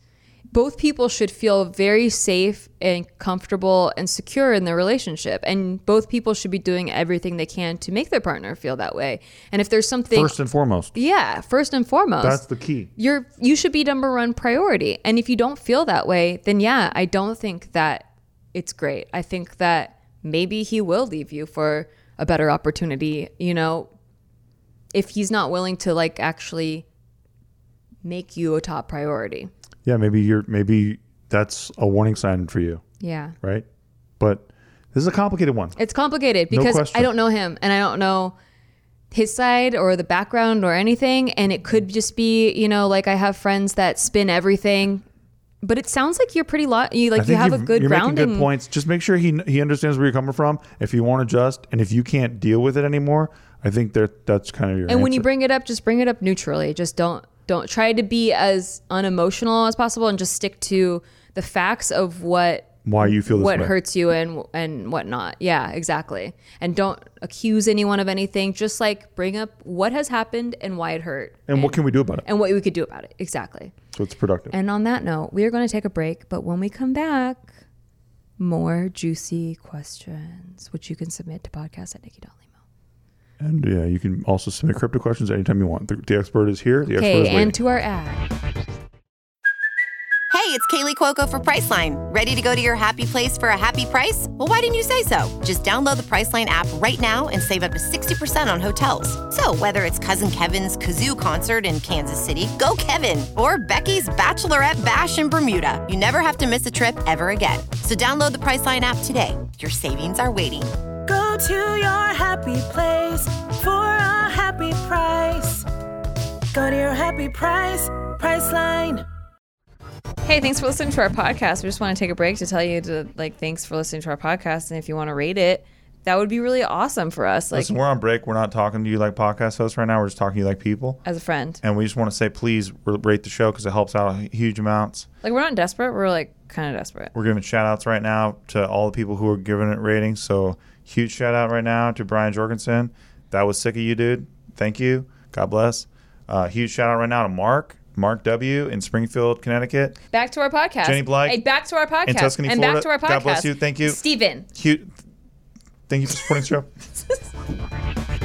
both people should feel very safe and comfortable and secure in their relationship. And both people should be doing everything they can to make their partner feel that way. And if there's something first and foremost, yeah, first and foremost. That's the key. you're you should be number one priority. And if you don't feel that way then yeah i don't think that it's great. I think that maybe he will leave you for a better opportunity you know if he's not willing to like actually make you a top priority Yeah, maybe you're maybe that's a warning sign for you, yeah right? But this is a complicated one. it's complicated because question. i don't know him and i don't know his side or the background or anything and it could just be you know like i have friends that spin everything but it sounds like you're pretty lo- you like you have a good you're grounding making good points. Just make sure he he understands where you're coming from. If you want to adjust, and if you can't deal with it anymore, I think that that's kind of your. and when you bring it up just bring it up neutrally just don't don't try to be as unemotional as possible and just stick to the facts of what why you feel this what way. hurts you and and whatnot. Yeah exactly. And don't accuse anyone of anything. Just like bring up what has happened and why it hurt. And what can we do about it? and what we could do about it. Exactly. So it's productive. and on that note we are going to take a break but when we come back more juicy questions which you can submit to podcast at nikki.limo And yeah, you can also submit crypto questions anytime you want. The, the expert is here. The expert is okay waiting. and to our ad Hey, it's Kaley Cuoco for Priceline. Ready to go to your happy place for a happy price? Well, why didn't you say so? Just download the Priceline app right now and save up to 60% on hotels. So, whether it's Cousin Kevin's Kazoo concert in Kansas City, go Kevin, or Becky's Bachelorette Bash in Bermuda, you never have to miss a trip ever again. So, download the Priceline app today. Your savings are waiting. Go to your happy place for a happy price. Go to your happy price, Priceline. Hey, thanks for listening to our podcast. We just want to take a break to tell you to like thanks for listening to our podcast and if you want to rate it, that would be really awesome for us like Listen, we're on break. We're not talking to you like podcast hosts right now. We're just talking to you like people. as a friend. And we just want to say, please r- rate the show because it helps out huge amounts. Like we're not desperate, we're like kind of desperate. We're giving shout outs right now to all the people who are giving it ratings. So huge shout out right now to Brian Jorgensen. That was sick of you, dude. Thank you. God bless. Uh, huge shout out right now to Mark, Mark W. in Springfield, Connecticut. Back to our podcast. Jenny Blake Hey, back to our podcast. in Tuscany, and Florida. back to our podcast. God bless you. Thank you. Steven. Huge. Thank you for supporting the show.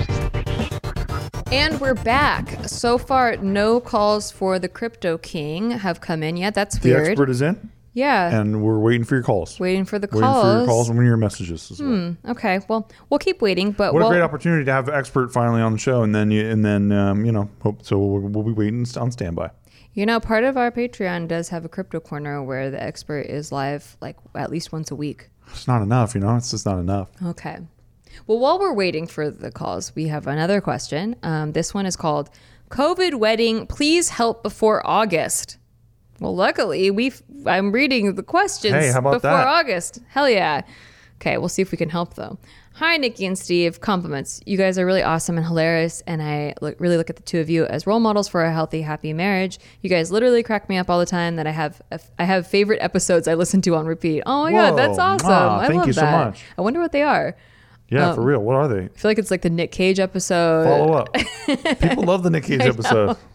And we're back. So far, no calls for the Crypto King have come in yet. That's weird. The expert is in, yeah. and we're waiting for your calls. waiting for the calls. Waiting calls. for your calls and your messages as well. Okay. Well, we'll keep waiting, but What we'll, a great opportunity to have the expert finally on the show, and then you, and then um, you know, hope so. We'll, we'll be waiting on standby. You know, part of our Patreon does have a crypto corner where the expert is live like at least once a week. It's not enough, you know. It's just not enough. Okay. Well, while we're waiting for the calls, we have another question. Um, this one is called COVID wedding. Please help before August. Well, luckily, we I'm reading the questions Hey, before that? August. Hell yeah. Okay, we'll see if we can help though. Hi, Nikki and Steve. Compliments. You guys are really awesome and hilarious, and I look, really look at the two of you as role models for a healthy, happy marriage. You guys literally crack me up all the time. That I have I have favorite episodes I listen to on repeat. Oh my god, that's Whoa. awesome! Aw, I thank love you so that. much. I wonder what they are. Yeah, Um, for real. What are they? I feel like it's like the Nick Cage episode. Follow up. People love the Nick Cage episode.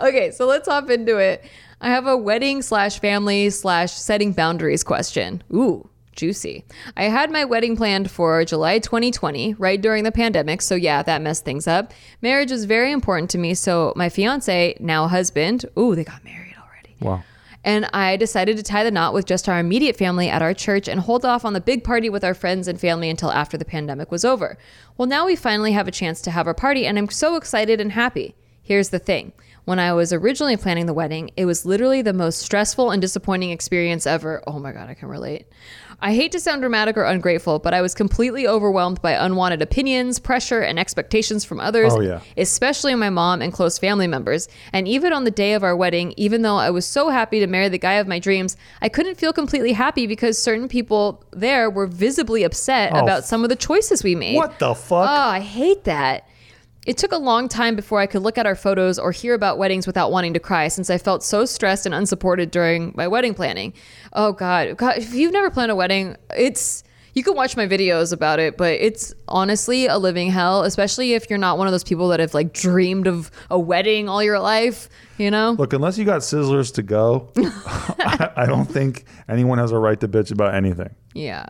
Okay, so let's hop into it. I have a wedding slash family slash setting boundaries question. Ooh, juicy. I had my wedding planned for July 2020, right during the pandemic. So yeah, that messed things up. Marriage is very important to me. So my fiance, now husband, ooh, they got married already. Wow. And I decided to tie the knot with just our immediate family at our church and hold off on the big party with our friends and family until after the pandemic was over. Well, now we finally have a chance to have our party, and I'm so excited and happy. Here's the thing when I was originally planning the wedding, it was literally the most stressful and disappointing experience ever. Oh my God, I can relate. I hate to sound dramatic or ungrateful, but I was completely overwhelmed by unwanted opinions, pressure, and expectations from others, Oh, yeah. especially my mom and close family members. And even on the day of our wedding, even though I was so happy to marry the guy of my dreams, I couldn't feel completely happy because certain people there were visibly upset Oh, about some of the choices we made. What the fuck? Oh, I hate that. It took a long time before I could look at our photos or hear about weddings without wanting to cry since I felt so stressed and unsupported during my wedding planning. Oh God. God, if you've never planned a wedding, it's you can watch my videos about it, but it's honestly a living hell, especially if you're not one of those people that have like dreamed of a wedding all your life, you know? Look, unless you got sizzlers to go, I, I don't think anyone has a right to bitch about anything. yeah.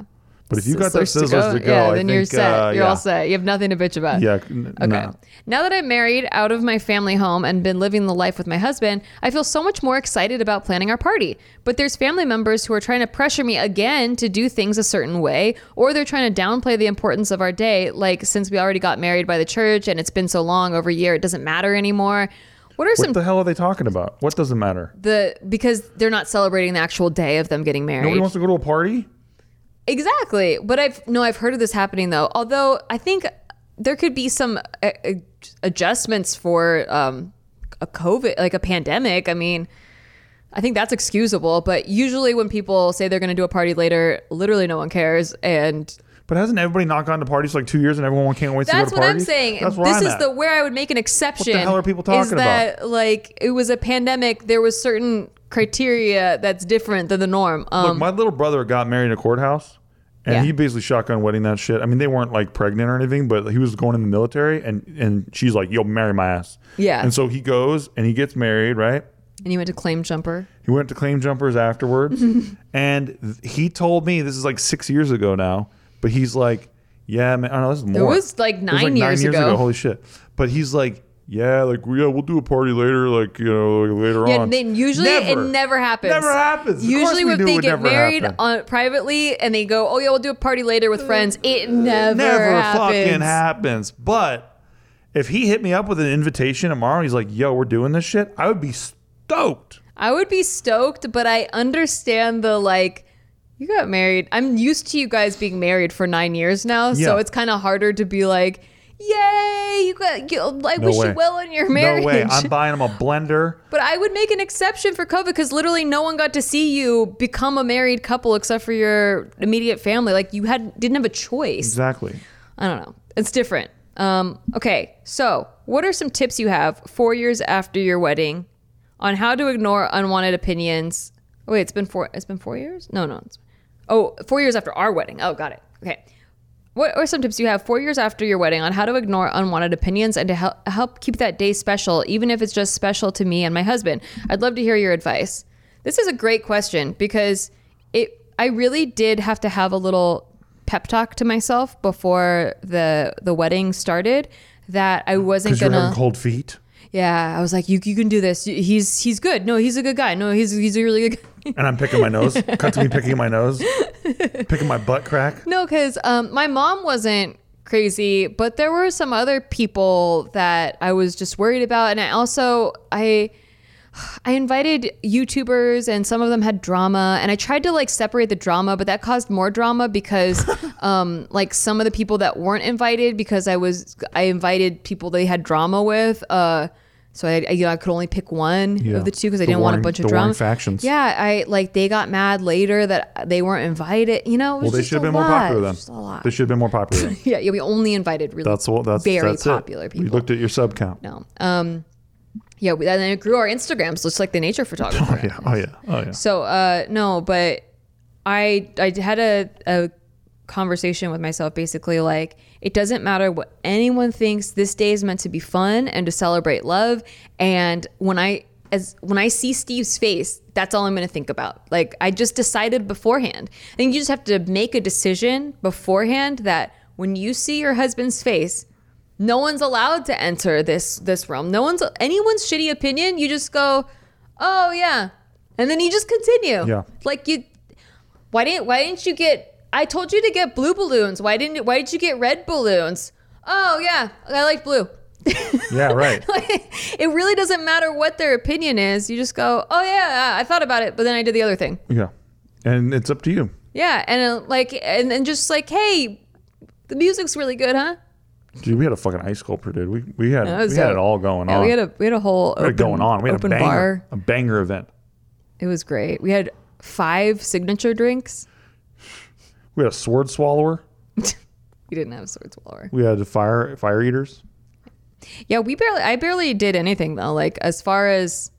But if you got those Sizzlers sizzlers to go, yeah, I then you're set. uh, you're yeah. all set. You have nothing to bitch about. Yeah, n- Okay. Now that I'm married, out of my family home, and been living the life with my husband, I feel so much more excited about planning our party. But there's family members who are trying to pressure me again to do things a certain way, or they're trying to downplay the importance of our day. Like, since we already got married by the church and it's been so long, over a year, it doesn't matter anymore. What are some What the hell are they talking about? What doesn't matter? the because they're not celebrating the actual day of them getting married? Nobody wants to go to a party? Exactly. But I've no, I've heard of this happening though. Although I think there could be some uh, uh, adjustments for um, a COVID, like a pandemic. I mean, I think that's excusable. But usually, when people say they're going to do a party later, literally no one cares. And But hasn't everybody not gone to parties for like two years and everyone can't wait to go that's to what I'm parties? saying. That's where this I'm is at. the where I would make an exception. What the hell are people Is talking that like it was a pandemic? There was certain criteria that's different than the norm. Um, Look, my little brother got married in a courthouse, and Yeah. he basically shotgun wedding that shit. I mean, they weren't like pregnant or anything, but he was going in the military, and and she's like, "Yo, marry my ass." Yeah. And so he goes and he gets married, right? and he went to claim jumper. He went to claim jumpers afterwards, and he told me this is like six years ago now, but he's like, "Yeah, man, I don't know, this is more." was, like, It was, nine years ago. Holy shit! But he's like, "Yeah, like yeah, we'll do a party later, like you know, like, later Yeah, on." then usually Never. it never happens. Never happens. Usually when they get married on, privately and they go, "Oh yeah, we'll do a party later with friends," it never, never happens. fucking happens. But if he hit me up with an invitation tomorrow, he's like, "Yo, we're doing this shit," I would be stoked. I would be stoked, but I understand the like. You got married. I'm used to you guys being married for nine years now, so it's kind of harder to be like, "Yay, you got! You, I No wish way. you well on your marriage." No way. I'm buying him a blender. But I would make an exception for COVID because literally no one got to see you become a married couple except for your immediate family. Like you had didn't have a choice. Exactly. I don't know. It's different. Um, okay, so what are some tips you have four years after your wedding on how to ignore unwanted opinions? Oh, wait, it's been four. It's been four years. No, no. It's, oh, four years after our wedding. Oh, got it. Okay. What are some tips you have four years after your wedding on how to ignore unwanted opinions and to help help keep that day special, even if it's just special to me and my husband? I'd love to hear your advice. This is a great question because it. I really did have to have a little pep talk to myself before the the wedding started that I wasn't gonna. having cold feet. Yeah, I was like, you you can do this. He's he's good. No, he's a good guy. No, he's he's a really good. guy. And I'm picking my nose. Cut to me picking my nose. picking my butt crack. No, because um, my mom wasn't crazy, but there were some other people that I was just worried about, and I also I I invited YouTubers, and some of them had drama, and I tried to like separate the drama, but that caused more drama because um, like some of the people that weren't invited because I was I invited people they had drama with. Uh, so I, I, you know, I could only pick one Yeah. of the two because I The didn't want a bunch of warring drama. factions. Yeah, I like they got mad later that they weren't invited. You know, it was Well, they should have been more popular then. just a lot. They should have been more popular. Yeah, yeah, we only invited really That's what. That's very that's popular it. people. You looked at your sub count. no. Um, yeah, we, and then it grew our Instagrams, just like the nature photographer. Oh yeah. Oh yeah. Oh yeah. So, uh, no, but I I had a, a conversation with myself basically like it doesn't matter what anyone thinks this day is meant to be fun and to celebrate love. And when I as when I see Steve's face that's all I'm going to think about. Like I just decided beforehand. I think you just have to make a decision beforehand that when you see your husband's face no one's allowed to enter this this realm. No one's anyone's shitty opinion you just go oh yeah. And then you just continue. Yeah. like you why didn't why didn't you get I told you to get blue balloons. Why didn't why did you get red balloons? Oh yeah, I like blue. Yeah. Right. it really doesn't matter what their opinion is. You just go, "Oh yeah, I thought about it, but then I did the other thing." Yeah. And it's up to you. Yeah, and uh, like, and then just like, hey, the music's really good, huh? Dude, we had a fucking ice sculptor, dude. We we had That we had it all going Yeah, on. we had a we had a whole We open, going on. We had a banger, bar. a banger event. It was great. We had five signature drinks. We had a sword swallower. We didn't have a sword swallower. We had fire fire eaters. Yeah, we barely. I barely did anything though. Like as far as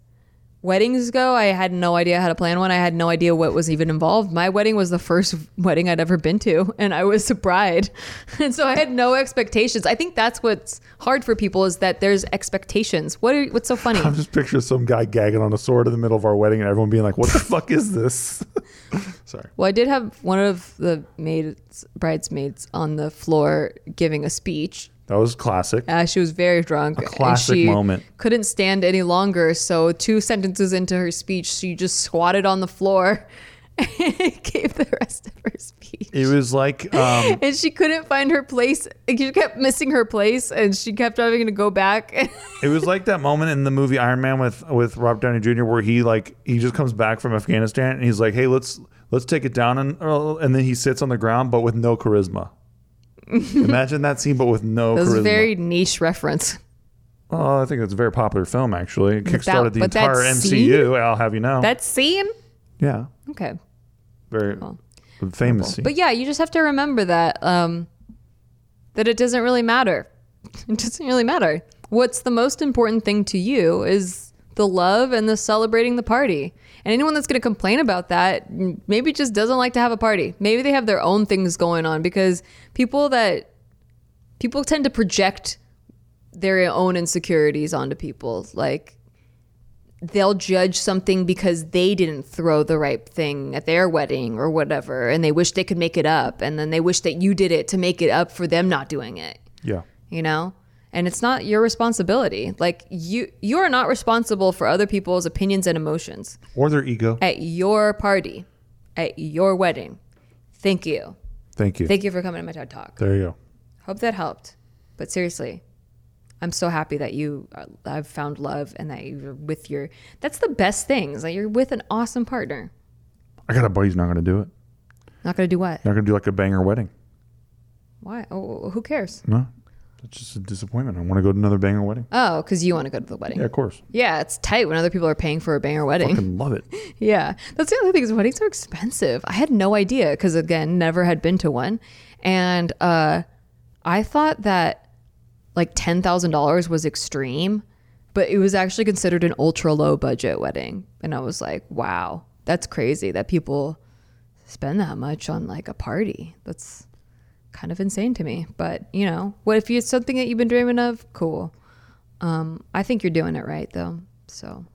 weddings go, I had no idea how to plan one. I had no idea what was even involved. My wedding was the first wedding I'd ever been to, and I was a bride, and so I had no expectations. I think that's what's hard for people is that there's expectations. What are, what's so funny? I'm just picturing some guy gagging on a sword in the middle of our wedding and everyone being like, "What the fuck is this?" Sorry. Well, I did have one of the maids, bridesmaids on the floor giving a speech. That was classic. Uh, she was very drunk. A classic she moment. Couldn't stand any longer. So, two sentences into her speech, she just squatted on the floor and gave the rest of her speech. It was like um, and she couldn't find her place. She kept missing her place, and she kept having to go back. it was like that moment in the movie Iron Man with with Robert Downey Jr. where he like he just comes back from Afghanistan and he's like, "Hey, let's let's take it down," and uh, and then he sits on the ground but with no charisma. Imagine that scene, but with no That was charisma. a very niche reference. Oh, I think it's a very popular film. Actually, it that- kickstarted the that entire scene? MCU. I'll have you know. That scene? yeah, Okay. very famous scene. But yeah, you just have to remember that um, that it doesn't really matter. It doesn't really matter. What's the most important thing to you is the love and the celebrating the party. And anyone that's going to complain about that maybe just doesn't like to have a party. Maybe they have their own things going on because people that people tend to project their own insecurities onto people. Like they'll judge something because they didn't throw the right thing at their wedding or whatever and they wish they could make it up and then they wish that you did it to make it up for them not doing it yeah, you know and it's not your responsibility. Like you you are not responsible for other people's opinions and emotions. Or their ego. at your party. At your wedding. Thank you. Thank you. thank you for coming to my ted talk. There you go. hope that helped. But seriously i'm so happy that you uh, have found love and that you're with your that's the best things. Like you're with an awesome partner. I got a buddy who's not going to do it. not gonna do what? Not going to do like a banger wedding. why? Oh who cares? No, it's just a disappointment. I want to go to another banger wedding. oh because you want to go to the wedding Yeah, of course. yeah it's tight when other people are paying for a banger wedding I Fucking love it. Yeah, that's the other thing is weddings are expensive. I had no idea because again, never had been to one, and uh, I thought that like ten thousand dollars was extreme, but it was actually considered an ultra low budget wedding, and I was like, wow, that's crazy that people spend that much on like a party. That's kind of insane to me. But you know, what if it's something that you've been dreaming of? Cool. Um, I think you're doing it right though. So.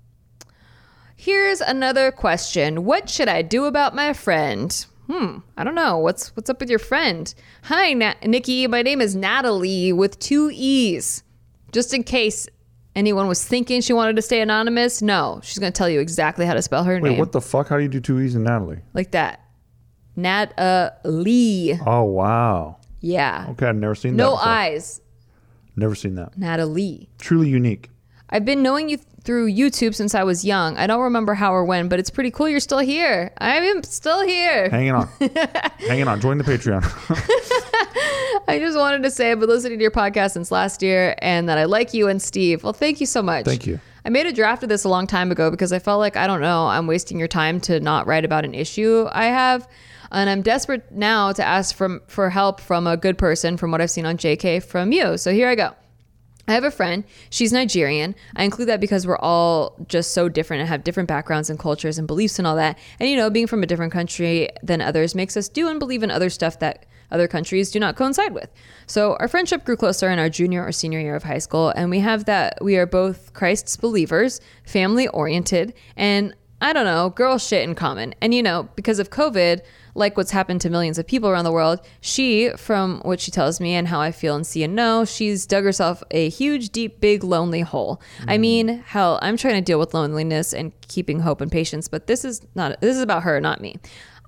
Here's another question. What should I do about my friend? Hmm, I don't know. What's what's up with your friend? Hi, Na- Nikki. My name is Natalie with two E's. Just in case anyone was thinking she wanted to stay anonymous, no. She's going to tell you exactly how to spell her name. Wait, name. what the fuck? How do you do two E's in Natalie? like that. Nat uh Lee. Oh wow. Yeah. Okay, I've never seen No that. before. eyes. Never seen that. Natalie. Truly unique. I've been knowing you through YouTube since I was young. I don't remember how or when, but it's pretty cool you're still here. I am still here. Hanging on. Hanging on. Join the Patreon. I just wanted to say I've been listening to your podcast since last year and that I like you and Steve. Well, thank you so much. Thank you. I made a draft of this a long time ago because I felt like, I don't know, I'm wasting your time to not write about an issue I have. And I'm desperate now to ask from, for help from a good person, from what I've seen on JK, from you. So here I go. I have a friend. She's Nigerian. I include that because we're all just so different and have different backgrounds and cultures and beliefs and all that. And you know, being from a different country than others makes us do and believe in other stuff that other countries do not coincide with. So our friendship grew closer in our junior or senior year of high school, and we have that we are both Christ's believers, family oriented, and I don't know, girl shit in common. And you know, because of COVID, like what's happened to millions of people around the world, she, from what she tells me and how I feel and see and know, she's dug herself a huge, deep, big, lonely hole. I mm. mean, hell, I'm trying to deal with loneliness and keeping hope and patience, but this is not, this is about her, not me.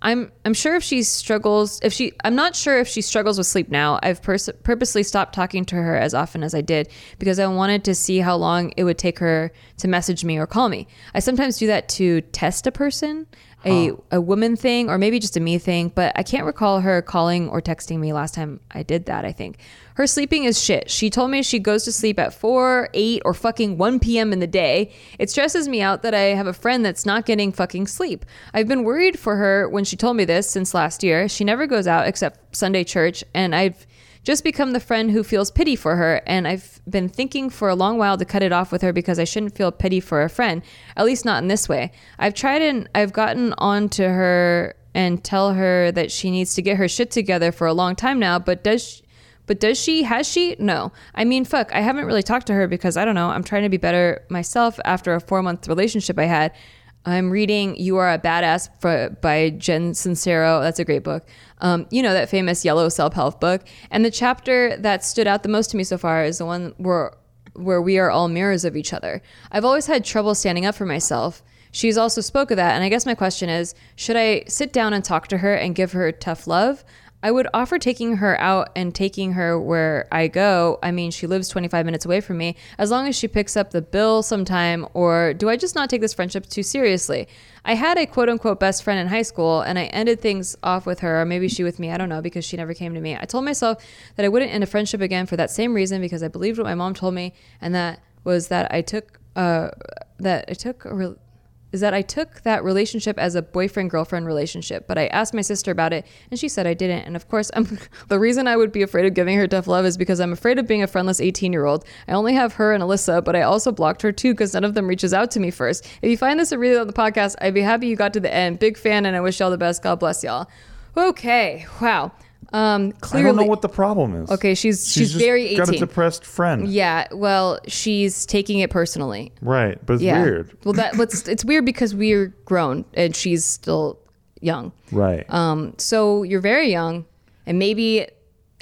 I'm I'm sure if she struggles if she I'm not sure if she struggles with sleep now. I've pers- purposely stopped talking to her as often as I did because I wanted to see how long it would take her to message me or call me. I sometimes do that to test a person a, a woman thing or maybe just a me thing, but I can't recall her calling or texting me last time I did that, I think. Her sleeping is shit. She told me she goes to sleep at 4, 8, or fucking 1 p.m. in the day. It stresses me out that I have a friend that's not getting fucking sleep. I've been worried for her when she told me this since last year. She never goes out except Sunday church, and I've just become the friend who feels pity for her. And I've been thinking for a long while to cut it off with her because I shouldn't feel pity for a friend, at least not in this way. I've tried and I've gotten on to her and tell her that she needs to get her shit together for a long time now, but does she, but does she? Has she? No. I mean, fuck, I haven't really talked to her because I don't know. I'm trying to be better myself after a four month relationship I had. I'm reading You Are a Badass for, by Jen Sincero. That's a great book. Um, you know, that famous yellow self help book. And the chapter that stood out the most to me so far is the one where, where we are all mirrors of each other. I've always had trouble standing up for myself. She's also spoke of that. And I guess my question is should I sit down and talk to her and give her tough love? I would offer taking her out and taking her where I go. I mean, she lives 25 minutes away from me, as long as she picks up the bill sometime, or do I just not take this friendship too seriously? I had a quote unquote best friend in high school, and I ended things off with her, or maybe she with me, I don't know, because she never came to me. I told myself that I wouldn't end a friendship again for that same reason, because I believed what my mom told me, and that was that I took, uh, that I took a real is that I took that relationship as a boyfriend girlfriend relationship, but I asked my sister about it and she said I didn't. And of course, I'm, the reason I would be afraid of giving her tough love is because I'm afraid of being a friendless 18 year old. I only have her and Alyssa, but I also blocked her too because none of them reaches out to me first. If you find this a read on the podcast, I'd be happy you got to the end. Big fan, and I wish y'all the best. God bless y'all. Okay, wow. Um, clearly, I don't know what the problem is. Okay, she's she's, just very 18. got a depressed friend. yeah, well, she's taking it personally. Right, but it's Yeah. weird. Well, that what's it's weird because we're grown and she's still young. Right. Um, so you're very young and maybe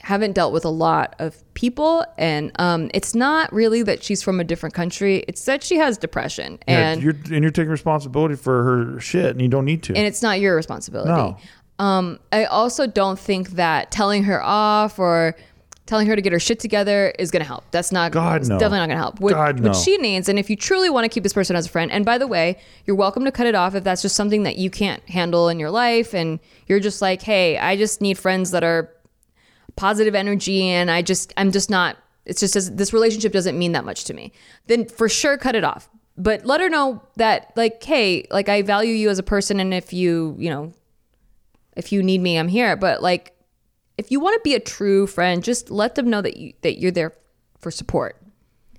haven't dealt with a lot of people. And um, it's not really that she's from a different country. It's that she has depression yeah, and you're and you're taking responsibility for her shit, and you don't need to. and it's not your responsibility. No. Um, I also don't think that telling her off or telling her to get her shit together is going to help. That's not God, no. definitely not going to help. What, God, what no. she needs, and if you truly want to keep this person as a friend, and by the way, you're welcome to cut it off if that's just something that you can't handle in your life, and you're just like, hey, I just need friends that are positive energy, and I just, I'm just not. It's just this relationship doesn't mean that much to me. Then for sure, cut it off. But let her know that, like, hey, like I value you as a person, and if you, you know, if you need me, I'm here. But like, if you want to be a true friend, just let them know that you that you're there for support.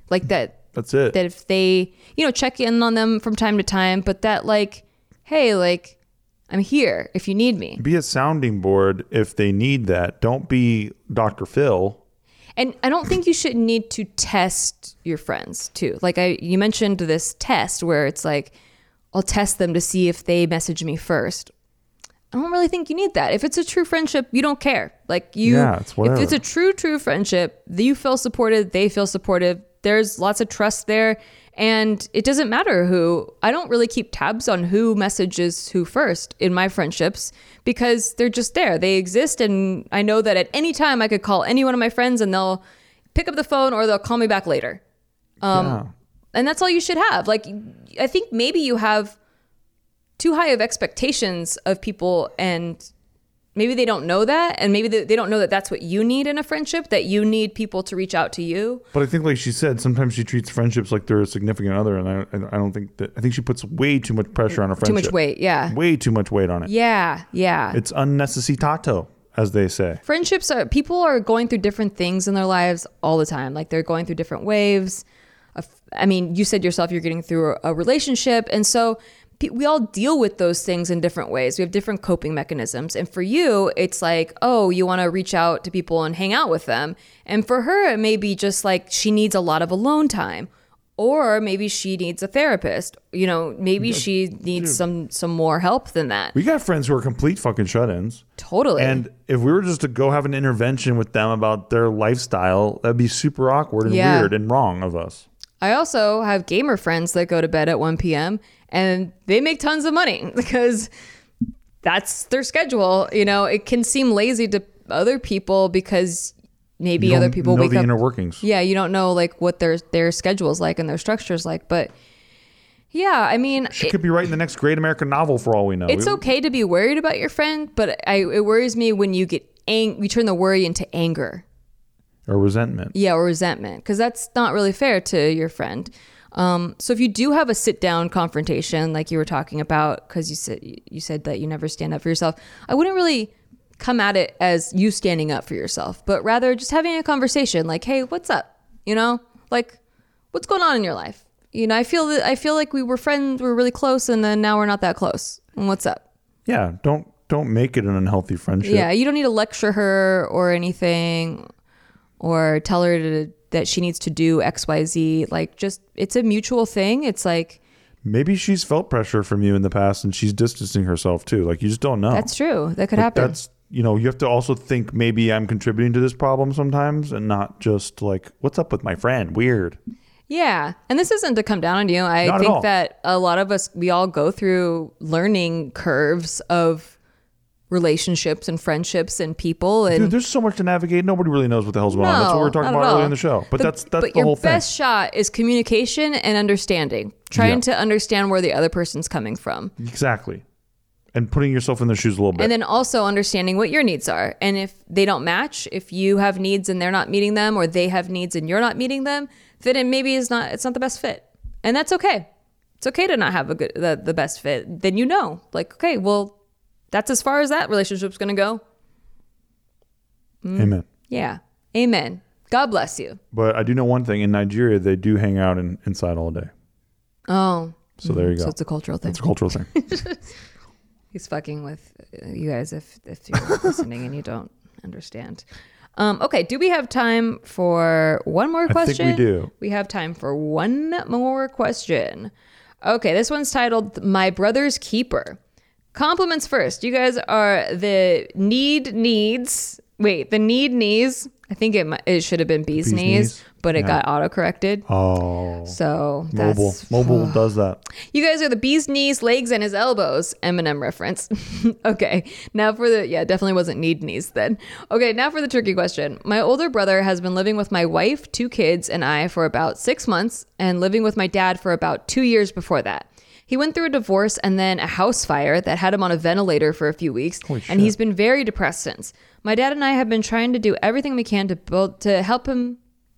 Like that That's it. that if they, you know, check in on them from time to time, but that like, hey, like I'm here if you need me. be a sounding board if they need that. Don't be Dr. Phil. And I don't think you should need to test your friends too. Like I you mentioned this test where it's like I'll test them to see if they message me first. I don't really think you need that. If it's a true friendship, you don't care. Like you Yeah, it's if it's a true true friendship, you feel supported, they feel supportive. There's lots of trust there and it doesn't matter who. I don't really keep tabs on who messages who first in my friendships because they're just there. They exist and I know that at any time I could call any one of my friends and they'll pick up the phone or they'll call me back later. Um, yeah. And that's all you should have. Like I think maybe you have too high of expectations of people and maybe they don't know that and maybe they, they don't know that that's what you need in a friendship that you need people to reach out to you But I think, like she said, sometimes she treats friendships like they're a significant other, and I, I don't think that. I think she puts way too much pressure on a friendship too much weight yeah Way too much weight on it. yeah yeah It's unnecessitato, as they say. friendships are people are going through different things in their lives all the time like they're going through different waves i mean you said yourself you're getting through a, relationship and so we all deal with those things in different ways. We have different coping mechanisms. And for you it's like oh you want to reach out to people and hang out with them. And for her it may be just like she needs a lot of alone time. Or maybe she needs a therapist. You know maybe she needs some some more help than that. We got friends who are complete fucking shut-ins. totally. And if we were just to go have an intervention with them about their lifestyle, that'd be super awkward and Yeah. weird and wrong of us. I also have gamer friends that go to bed at 1 p.m. and they make tons of money because that's their schedule. You know, it can seem lazy to other people because maybe other people know wake the up. inner workings. Yeah, you don't know like what their their schedule is like and their structure is like, but Yeah, I mean, She it- could be writing the next great American novel for all we know. it's okay to be worried about your friend, but I, it worries me when you get ang- you turn the worry into anger. Or resentment. Yeah, or resentment, because that's not really fair to your friend. Um, so if you do have a sit down confrontation, like you were talking about, because you said you said that you never stand up for yourself, I wouldn't really come at it as you standing up for yourself, but rather just having a conversation, like, "Hey, what's up?" You know, like, "What's going on in your life?" You know, I feel that I feel like we were friends, we were really close, and then now we're not that close. And what's up? Yeah. Don't don't make it an unhealthy friendship. Yeah, you don't need to lecture her or anything or tell her to, that she needs to do XYZ. Like, just, it's a mutual thing. It's like, Maybe she's felt pressure from you in the past and she's distancing herself too. Like you just don't know. that's true. That could Like, happen. That's you know, you have to also think maybe I'm contributing to this problem sometimes and not just like, what's up with my friend? Weird. Yeah. And this isn't to come down on you. I Not think that a lot of us, we all go through learning curves of relationships and friendships and people. And Dude, there's so much to navigate. Nobody really knows what the hell's going on. That's what we were talking about earlier in the show. But that's that's but the your whole thing. The best shot is communication and understanding. Trying Yeah. to understand where the other person's coming from. Exactly. And putting yourself in their shoes a little bit. And then also understanding what your needs are. And if they don't match, if you have needs and they're not meeting them, or they have needs and you're not meeting them, then it maybe is not it's not the best fit. And that's okay. It's okay to not have a good the, the best fit. Then you know. Like, okay, well, that's as far as that relationship's gonna go. Amen. Yeah. Amen. God bless you. But I do know one thing. In Nigeria, they do hang out in, inside all day. Oh. So there you go. So it's a cultural thing. It's a cultural thing. He's fucking with you guys if if you're listening and you don't understand. Um, okay, do we have time for one more question? I think we do. We have time for one more question. Okay, this one's titled "My Brother's Keeper." Compliments first. You guys are the need needs. Wait, the need knees. I think it it should have been bee's, Bee's knees, knees? but it Yeah. got auto corrected. Oh, So mobile. Mobile does that. you guys are the bee's knees, legs, and his elbows. Eminem reference. okay, now for the yeah, definitely wasn't need knees then. Okay, now for the tricky question. My older brother has been living with my wife, two kids, and I for about six months, and living with my dad for about two years before that. He went through a divorce and then a house fire that had him on a ventilator for a few weeks, and he's been very depressed since. My dad and I have been trying to do everything we can to build to help him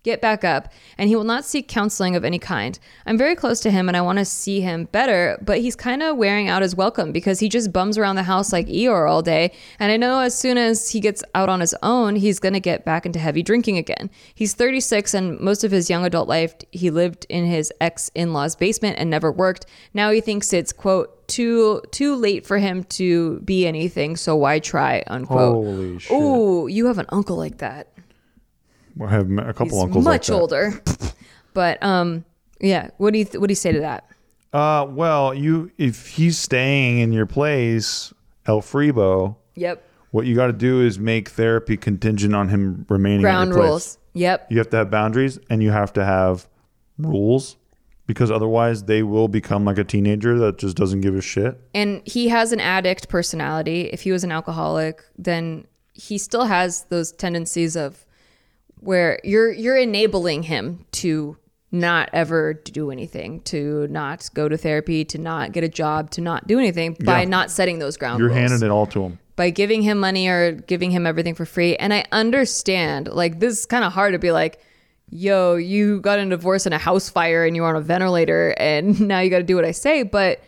get back up, and he will not seek counseling of any kind. I'm very close to him and I want to see him better, but he's kind of wearing out his welcome because he just bums around the house like Eeyore all day. And I know as soon as he gets out on his own, he's going to get back into heavy drinking again. He's 36 and most of his young adult life, he lived in his ex in law's basement and never worked. Now he thinks it's, quote, too too late for him to be anything, so why try? Unquote. Holy shit. Ooh, you have an uncle like that. I have a couple He's uncles like much that. older. but um, yeah. What do you th- what do you say to that? Uh, well, you if he's staying in your place, El Fribo, Yep. what you got to do is make therapy contingent on him remaining Ground in your place. rules. Yep. You have to have boundaries and you have to have rules because otherwise they will become like a teenager that just doesn't give a shit. And he has an addict personality. If he was an alcoholic, then he still has those tendencies of where you're you're enabling him to not ever do anything, to not go to therapy, to not get a job, to not do anything by Yeah. not setting those ground You're rules. handing it all to him. by giving him money or giving him everything for free. And I understand, like, this is kind of hard to be like, yo, you got a divorce and a house fire and you're on a ventilator and now you got to do what I say. But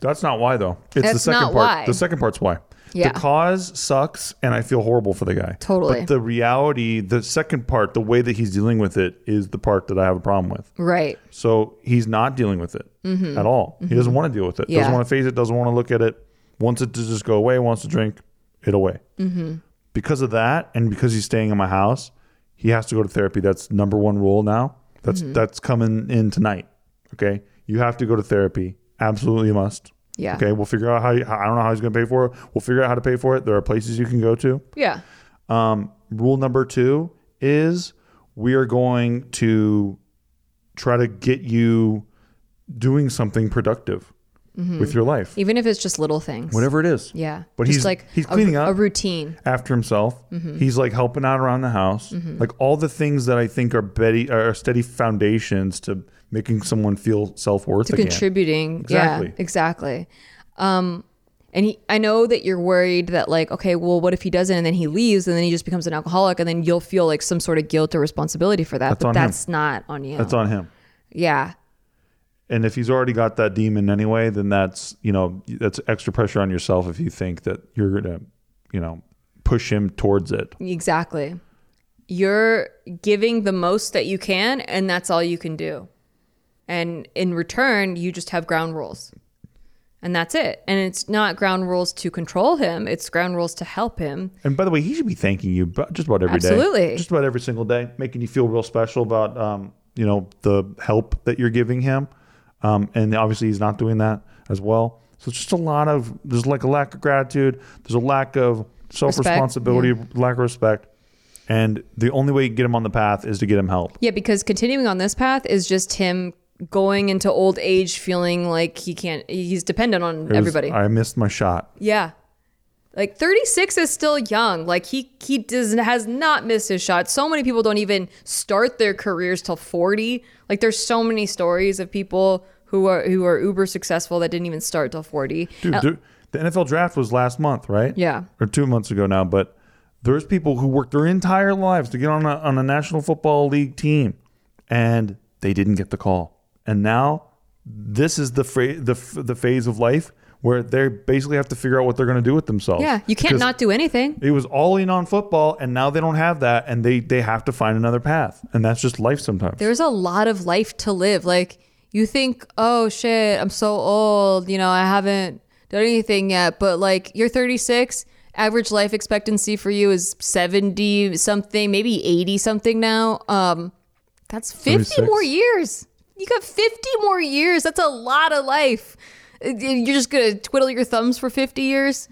That's not why though. It's the second not part. why. The second part's why. Yeah. The cause sucks and I feel horrible for the guy. Totally. But the reality, the second part, the way that he's dealing with it is the part that I have a problem with. right. So he's not dealing with it at all. He doesn't want to deal with it. Mm-hmm. Yeah. Doesn't want to face it. Doesn't want to look at it. Wants it to just go away. Wants to drink it away. Mm-hmm. Because of that, and because he's staying in my house, he has to go to therapy. That's number one rule now. That's Mm-hmm. that's coming in tonight. Okay, you have to go to therapy. Absolutely must. Yeah. Okay, we'll figure out how. You, I don't know how he's going to pay for it. We'll figure out how to pay for it. There are places you can go to. Yeah. Um, rule number two is we are going to try to get you doing something productive. with your life, Even if it's just little things. whatever it is. Yeah. But just he's like he's a- cleaning up a routine. after himself. Mm-hmm. He's like helping out around the house, like all the things that I think are Betty are steady foundations to making someone feel self worth to again. contributing. Exactly. Yeah, exactly. Um, and he, I know that you're worried that like, okay, well, what if he doesn't, and then he leaves, and then he just becomes an alcoholic, and then you'll feel like some sort of guilt or responsibility for that. That's but on him. that's not on you. That's on him. Yeah, And if he's already got that demon anyway, then that's you know that's extra pressure on yourself if you think that you're gonna you know push him towards it. exactly. You're giving the most that you can, and that's all you can do. And in return, you just have ground rules. And that's it. And it's not ground rules to control him, it's ground rules to help him. And by the way, he should be thanking you just about every day. Absolutely. Just about every single day, making you feel real special about, um, you know, the help that you're giving him. Um, and obviously he's not doing that as well. So it's just a lot of, there's like a lack of gratitude. There's a lack of self responsibility, lack of respect. And the only way you can get him on the path is to get him help. Yeah, because continuing on this path is just him going into old age feeling like he can't he's dependent on was- everybody. I missed my shot. yeah. Like 36 is still young. Like he he does has not missed his shot. So many people don't even start their careers till 40. Like there's so many stories of people who are who are uber successful that didn't even start till 40. Dude, dude, the NFL draft was last month, right? Yeah. Or two months ago now. But there's people who worked their entire lives to get on a, on a National Football League team and they didn't get the call. And now this is the, fra- the, f- the phase of life where they basically have to figure out what they're going to do with themselves. yeah, you can't not do anything. It was all in on football, and now they don't have that, and they, they have to find another path. And that's just life sometimes. there's a lot of life to live. Like you think, oh shit, I'm so old, you know, I haven't done anything yet. But like you're 36, average life expectancy for you is 70 something, maybe 80 something now. Um, that's 50 36. more years. You got 50 more years. That's a lot of life. Uh, You're just gonna twiddle your thumbs for 50 years.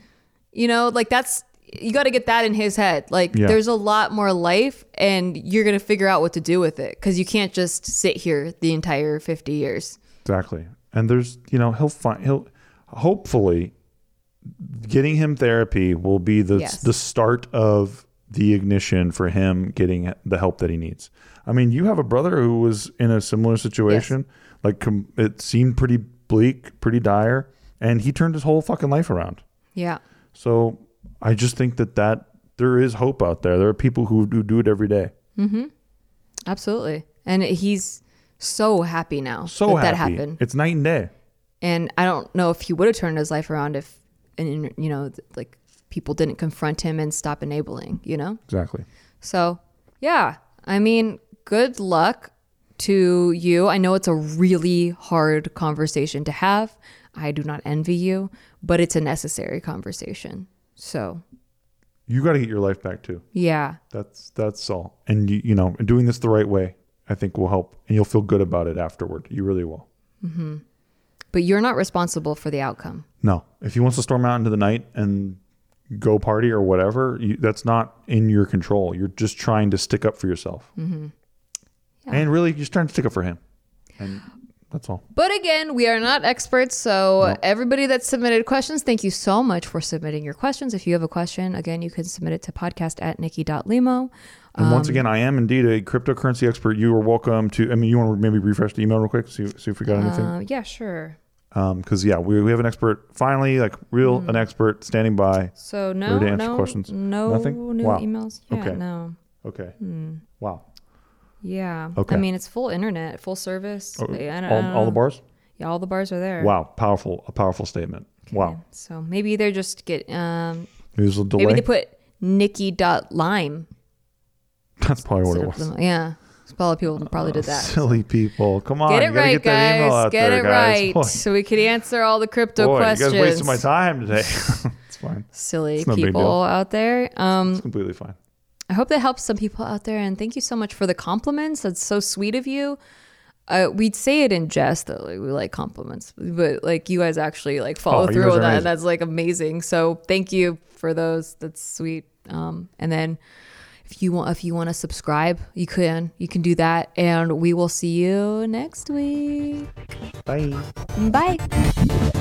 You know, like that's you got to get that in his head. Like Yeah. there's a lot more life and you're going to figure out what to do with it cuz you can't just sit here the entire 50 years. Exactly. And there's, you know, he'll find he'll hopefully getting him therapy will be the Yes. the start of the ignition for him getting the help that he needs. I mean, you have a brother who was in a similar situation. Like com- it seemed pretty bleak, pretty dire, and he turned his whole fucking life around. Yeah. So I just think that that there is hope out there. There are people who do, do it every day. Mm-hmm. Absolutely. And he's so happy now So that happy. that happened. It's night and day. And I don't know if he would have turned his life around if and you know like people didn't confront him and stop enabling, you know? Exactly. So, yeah, I mean, good luck to you. I know it's a really hard conversation to have. I do not envy you, but it's a necessary conversation. So, You got to get your life back too. yeah, That's that's all. And you, you know, doing this the right way, I think will help, and you'll feel good about it afterward. You really will. but you're not responsible for the outcome. No, if he wants to storm out into the night and go party or whatever, you, that's not in your control. You're just trying to stick up for yourself, mm-hmm. And really, you're just trying to stick up for him, and that's all. But again, we are not experts. So, everybody that submitted questions, thank you so much for submitting your questions. If you have a question, again, you can submit it to podcast at nikki.limo. And once again, I am indeed a cryptocurrency expert. You are welcome to. I mean, you want to maybe refresh the email real quick, see see if we got anything. Uh, yeah, sure. Because yeah, we, we have an expert finally, like real an expert standing by. So, no, to answer no, questions? no Nothing? new Wow. emails. Yeah, Okay. no. Okay. Hmm. Wow. Yeah. Okay. I mean, it's full internet, full service. Oh, I don't, all, all the bars. Yeah, all the bars are there. Wow, powerful, a powerful statement. Wow, So maybe they're just get um there's a delay. maybe they put Nikki dot Nikki.lime. That's probably what it was. Yeah. A lot of people probably did that. Silly people, come on, Get it right, get that email guys. Get there, it guys. right. Boy, So we could answer all the crypto boy, questions. you guys wasted my time today. it's fine. Silly It's no people out there. Um, It's completely fine. I hope that helps some people out there. And thank you so much for the compliments. That's so sweet of you. Uh, we'd say it in jest that like we like compliments, but like you guys actually like follow Oh, through on that. And that's like amazing. So thank you for those. That's sweet. Um, and then if you want, if you want to subscribe, you can. You can do that, and we will see you next week. Bye. Bye.